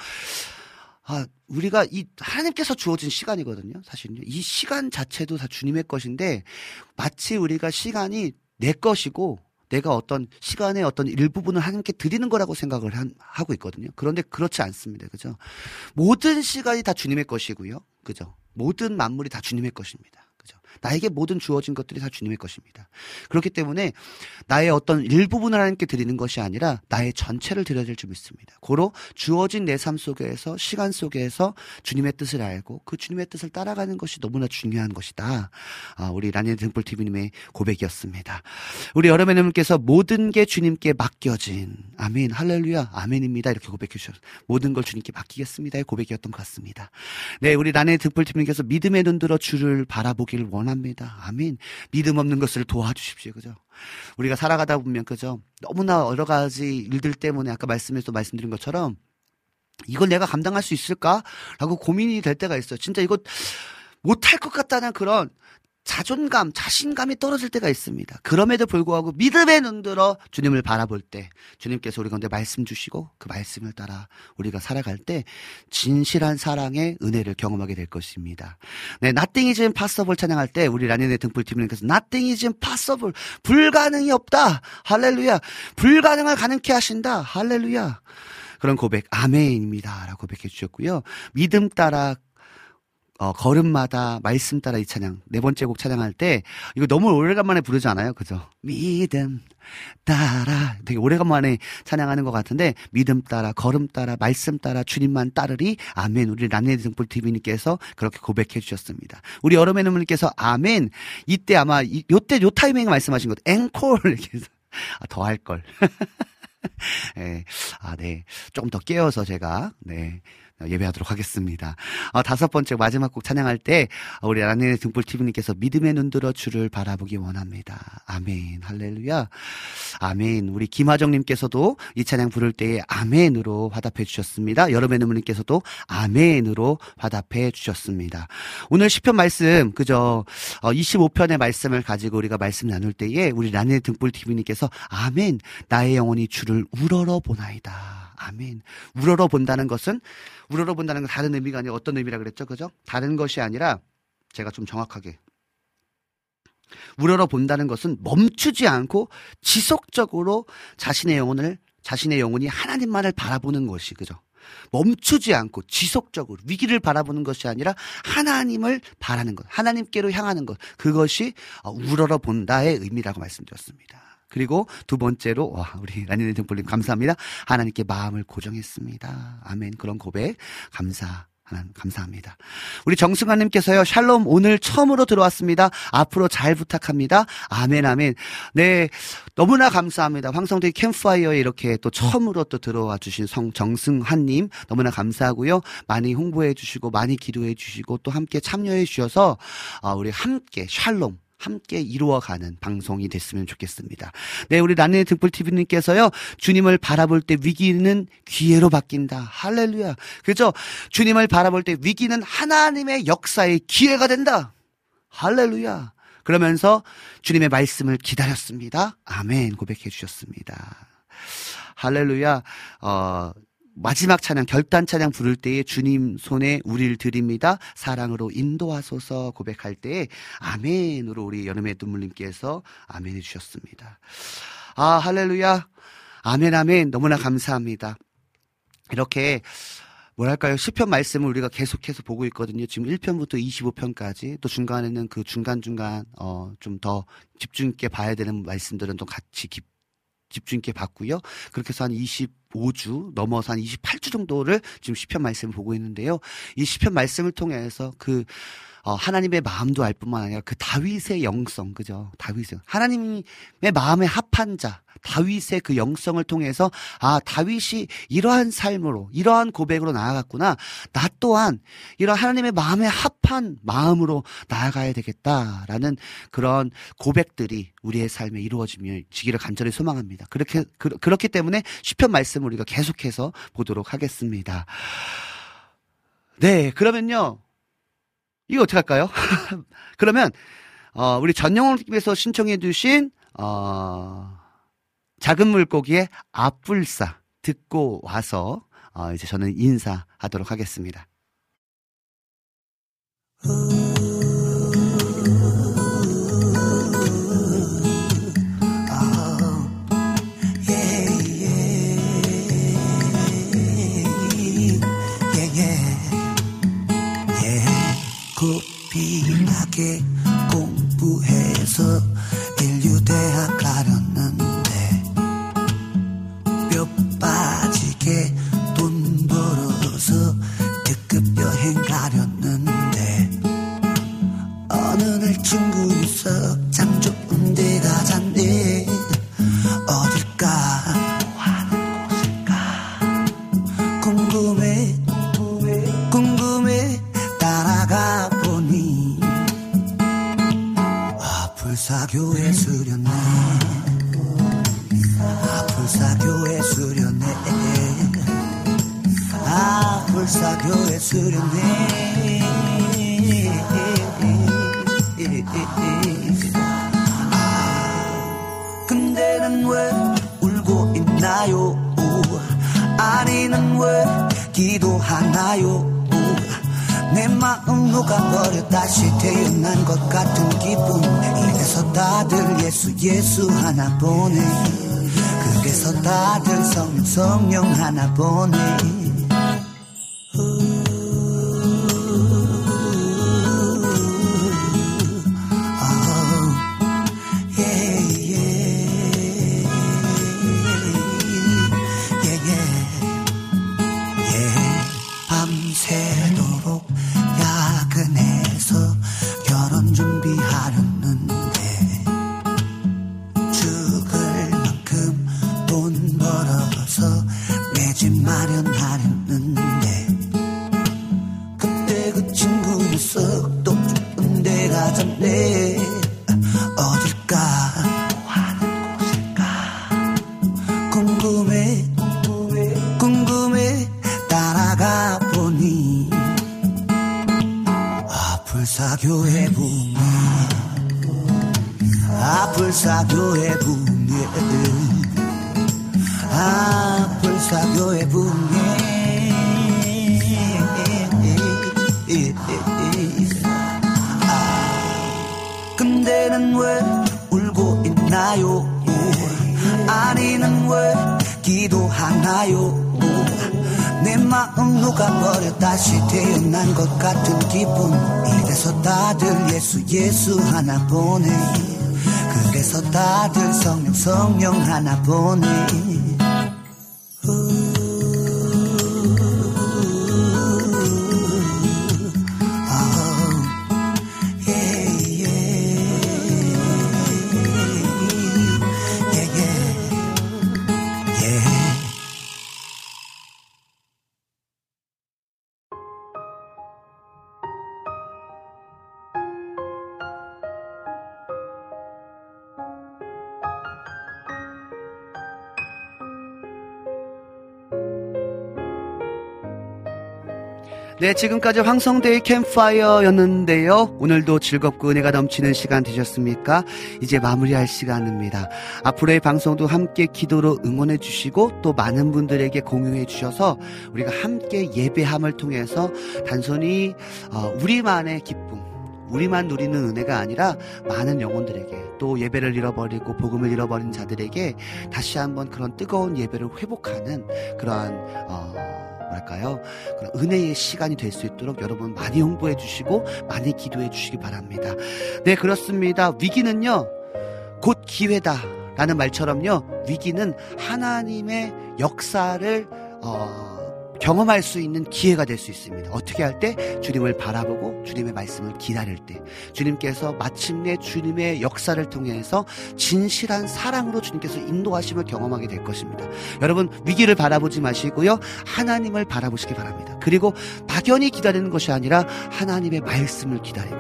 아, 우리가 이 하나님께서 주어진 시간이거든요. 사실은요. 이 시간 자체도 다 주님의 것인데 마치 우리가 시간이 내 것이고 내가 어떤 시간의 어떤 일부분을 하나님께 드리는 거라고 생각을 한, 하고 있거든요. 그런데 그렇지 않습니다. 그죠? 모든 시간이 다 주님의 것이고요. 그죠? 모든 만물이 다 주님의 것입니다. 나에게 모든 주어진 것들이 다 주님의 것입니다. 그렇기 때문에 나의 어떤 일부분을 하나님께 드리는 것이 아니라 나의 전체를 드려야 될 줄 믿습니다. 고로 주어진 내 삶 속에서 시간 속에서 주님의 뜻을 알고 그 주님의 뜻을 따라가는 것이 너무나 중요한 것이다. 아, 우리 라니네 등불 TV님의 고백이었습니다. 우리 여러분님께서 모든 게 주님께 맡겨진 아멘 할렐루야 아멘입니다 이렇게 고백해 주셨어요. 모든 걸 주님께 맡기겠습니다의 고백이었던 것 같습니다. 네 우리 라니네 등불 TV님께서 믿음의 눈 들어 주를 바라보기를 원. 원합니다. 아멘. 믿음 없는 것을 도와주십시오. 그죠? 우리가 살아가다 보면 그죠? 너무나 여러 가지 일들 때문에 아까 말씀에서 말씀드린 것처럼 이걸 내가 감당할 수 있을까? 라고 고민이 될 때가 있어요. 진짜 이거 못할 것 같다는 그런 자존감, 자신감이 떨어질 때가 있습니다. 그럼에도 불구하고 믿음의 눈들어 주님을 바라볼 때 주님께서 우리 가운데 말씀 주시고 그 말씀을 따라 우리가 살아갈 때 진실한 사랑의 은혜를 경험하게 될 것입니다. 네, Nothing is impossible 찬양할 때 우리 라니네 등불팀님께서 Nothing is impossible 불가능이 없다. 할렐루야. 불가능을 가능케 하신다. 할렐루야. 그런 고백 아멘입니다. 라고 고백해 주셨고요. 믿음 따라 어, 걸음마다 말씀 따라 이 찬양 네 번째 곡 찬양할 때 이거 너무 오래간만에 부르지 않아요, 그죠? 믿음 따라 되게 오래간만에 찬양하는 것 같은데 믿음 따라 걸음 따라 말씀 따라 주님만 따르리 아멘 우리 란네 등불 TV님께서 그렇게 고백해 주셨습니다. 우리 여름의 눈물님께서 아멘 이때 아마 이, 요때 요 타이밍에 말씀하신 것 앵콜 이렇게 해서 아, 더 할 걸. 네. 아, 네. 조금 더 깨워서 제가, 네. 예배하도록 하겠습니다. 어, 다섯 번째 마지막 곡 찬양할 때 우리 라니네 등불 TV님께서 믿음의 눈 들어 주를 바라보기 원합니다. 아멘 할렐루야 아멘 우리 김하정님께서도 이 찬양 부를 때에 아멘으로 화답해 주셨습니다. 여름의 눈물님께서도 아멘으로 화답해 주셨습니다. 오늘 시편 말씀 그저 어, 25편의 말씀을 가지고 우리가 말씀 나눌 때에 우리 라니네 등불 TV님께서 아멘 나의 영혼이 주를 우러러 보나이다. 아멘. 우러러 본다는 것은 우러러 본다는 건 다른 의미가 아니라 어떤 의미라 그랬죠? 그죠? 다른 것이 아니라 제가 좀 정확하게 우러러 본다는 것은 멈추지 않고 지속적으로 자신의 영혼을 자신의 영혼이 하나님만을 바라보는 것이 그죠? 멈추지 않고 지속적으로 위기를 바라보는 것이 아니라 하나님을 바라는 것, 하나님께로 향하는 것, 그것이 우러러 본다의 의미라고 말씀드렸습니다. 그리고 두 번째로 와 우리 라니네 등불님 감사합니다. 하나님께 마음을 고정했습니다. 아멘. 그런 고백 감사. 하나님 감사합니다. 우리 정승환님께서요, 샬롬, 오늘 처음으로 들어왔습니다. 앞으로 잘 부탁합니다. 아멘, 아멘. 네, 너무나 감사합니다. 황성대 캠프파이어에 이렇게 또 처음으로 또 들어와 주신 성 정승환님, 너무나 감사하고요. 많이 홍보해 주시고, 많이 기도해 주시고, 또 함께 참여해 주셔서, 어, 우리 함께 샬롬, 함께 이루어가는 방송이 됐으면 좋겠습니다. 네, 우리 라네 등불TV님께서요, 주님을 바라볼 때 위기는 기회로 바뀐다. 할렐루야. 그죠? 주님을 바라볼 때 위기는 하나님의 역사의 기회가 된다. 할렐루야. 그러면서 주님의 말씀을 기다렸습니다. 아멘. 고백해 주셨습니다. 할렐루야. 어, 마지막 찬양, 결단 찬양 부를 때에 주님 손에 우리를 드립니다. 사랑으로 인도하소서 고백할 때에 아멘으로 우리 여름의 눈물님께서 아멘 해 주셨습니다. 아, 할렐루야. 아멘, 아멘. 너무나 감사합니다. 이렇게 뭐랄까요 시편 말씀을 우리가 계속해서 보고 있거든요. 지금 1편부터 25편까지 또 중간에는 그 중간 중간 어 좀 더 집중 있게 봐야 되는 말씀들은 또 같이 깊, 집중 있게 봤고요. 그렇게 해서 한 25주 넘어서 한 28주 정도를 지금 시편 말씀을 보고 있는데요. 이 시편 말씀을 통해서 그 어, 하나님의 마음도 알 뿐만 아니라 그 다윗의 영성, 그죠? 다윗의 하나님의 마음에 합한 자, 다윗의 그 영성을 통해서 아 다윗이 이러한 삶으로 이러한 고백으로 나아갔구나. 나 또한 이런 하나님의 마음에 합한 마음으로 나아가야 되겠다라는 그런 고백들이 우리의 삶에 이루어지기를 간절히 소망합니다. 그렇게 그, 그렇기 때문에 시편 말씀을 우리가 계속해서 보도록 하겠습니다. 네, 그러면요. 이거 어떻게 할까요? 그러면 어, 우리 전영호님께서 신청해 주신 어, 작은 물고기의 앞불사 듣고 와서 어, 이제 저는 인사하도록 하겠습니다. 공부해서 네, 지금까지 황성대의 캠파이어였는데요. 오늘도 즐겁고 은혜가 넘치는 시간 되셨습니까? 이제 마무리할 시간입니다. 앞으로의 방송도 함께 기도로 응원해 주시고 또 많은 분들에게 공유해 주셔서 우리가 함께 예배함을 통해서 단순히 어, 우리만의 기쁨, 우리만 누리는 은혜가 아니라 많은 영혼들에게 또 예배를 잃어버리고 복음을 잃어버린 자들에게 다시 한번 그런 뜨거운 예배를 회복하는 그러한 어, 뭐랄까요 그런 은혜의 시간이 될 수 있도록 여러분 많이 홍보해 주시고 많이 기도해 주시기 바랍니다. 네 그렇습니다. 위기는요 곧 기회다 라는 말처럼요 위기는 하나님의 역사를 어, 경험할 수 있는 기회가 될 수 있습니다. 어떻게 할 때? 주님을 바라보고 주님의 말씀을 기다릴 때. 주님께서 마침내 주님의 역사를 통해서 진실한 사랑으로 주님께서 인도하심을 경험하게 될 것입니다. 여러분, 위기를 바라보지 마시고요. 하나님을 바라보시기 바랍니다. 그리고 막연히 기다리는 것이 아니라 하나님의 말씀을 기다리고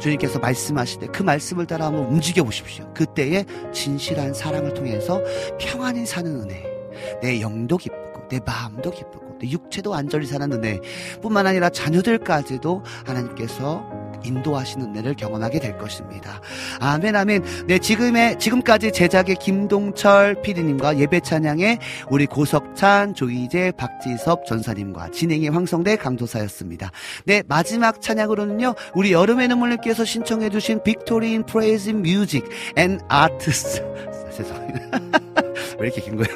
주님께서 말씀하실 때 그 말씀을 따라 한번 움직여 보십시오. 그때의 진실한 사랑을 통해서 평안히 사는 은혜. 내 영도 기쁘고 내 마음도 기쁘고 내 육체도 완전히 사는 은혜 뿐만 아니라 자녀들까지도 하나님께서 인도하시는 은혜를 경험하게 될 것입니다. 아멘, 아멘. 네, 지금의, 지금까지 제작의 김동철 PD님과 예배 찬양의 우리 고석찬, 조희재, 박지섭 전도사님과 진행의 황성대 강도사였습니다. 네, 마지막 찬양으로는요, 우리 여름의 눈물님께서 신청해주신 Victory in Praise Music and Arts. 죄송합니다. 왜 이렇게 긴 거예요?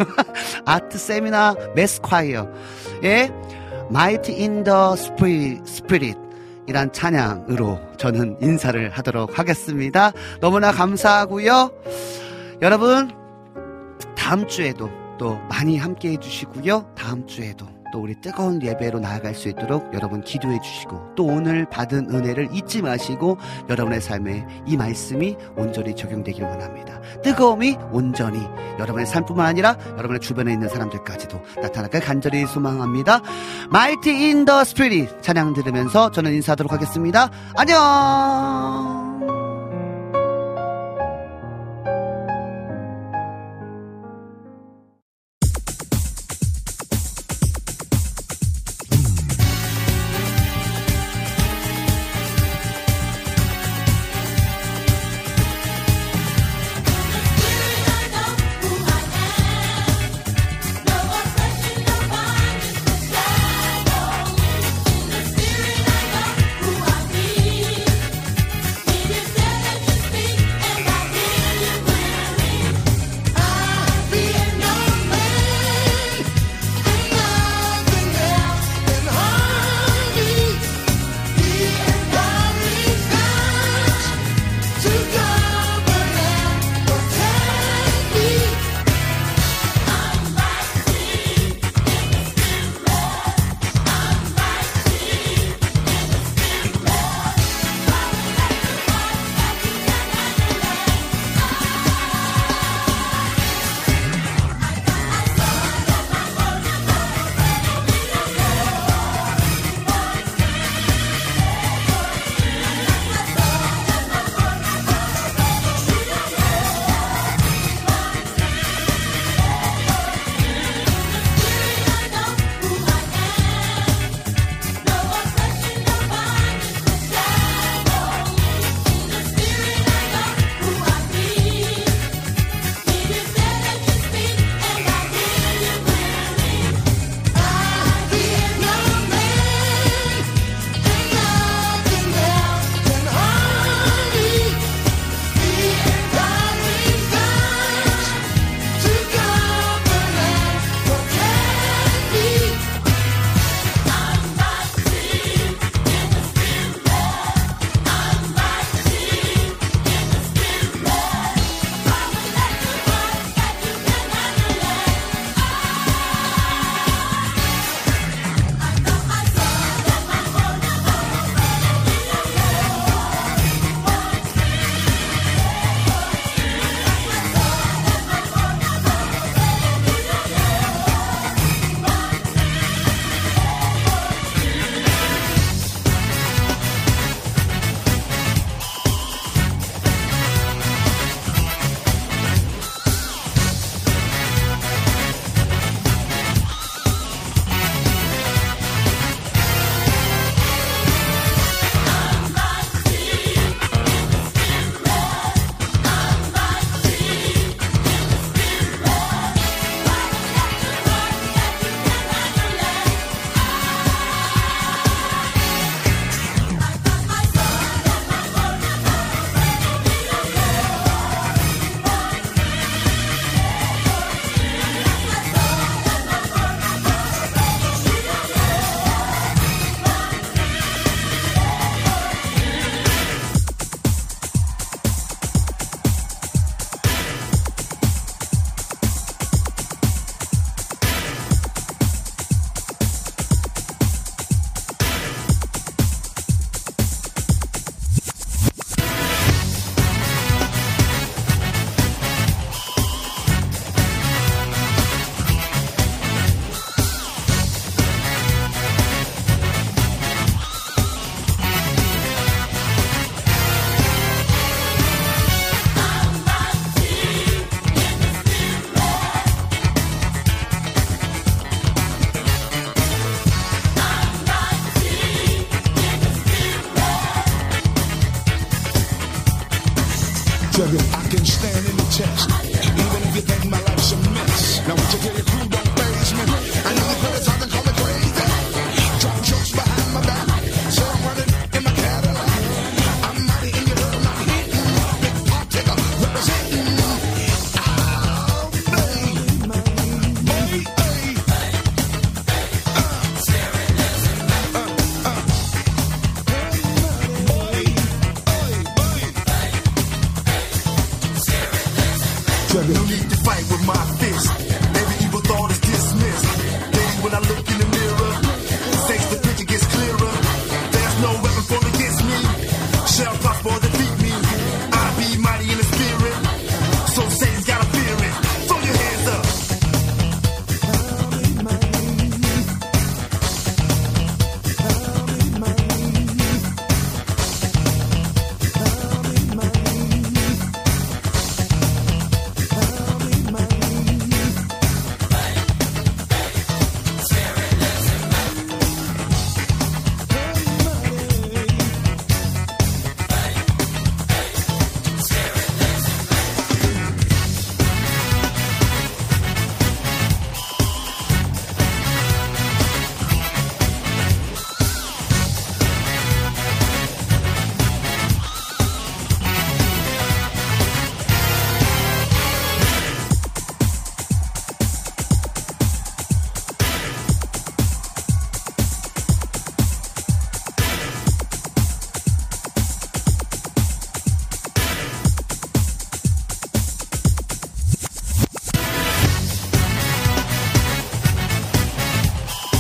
Art Seminar Mass Choir 의 Mighty in the Spirit, Spirit 이란 찬양으로 저는 인사를 하도록 하겠습니다. 너무나 감사하고요. 여러분 다음 주에도 또 많이 함께 해주시고요. 다음 주에도 또 우리 뜨거운 예배로 나아갈 수 있도록 여러분 기도해 주시고 또 오늘 받은 은혜를 잊지 마시고 여러분의 삶에 이 말씀이 온전히 적용되기를 원합니다. 뜨거움이 온전히 여러분의 삶뿐만 아니라 여러분의 주변에 있는 사람들까지도 나타나길 간절히 소망합니다. Mighty in the Spirit 찬양 들으면서 저는 인사하도록 하겠습니다. 안녕!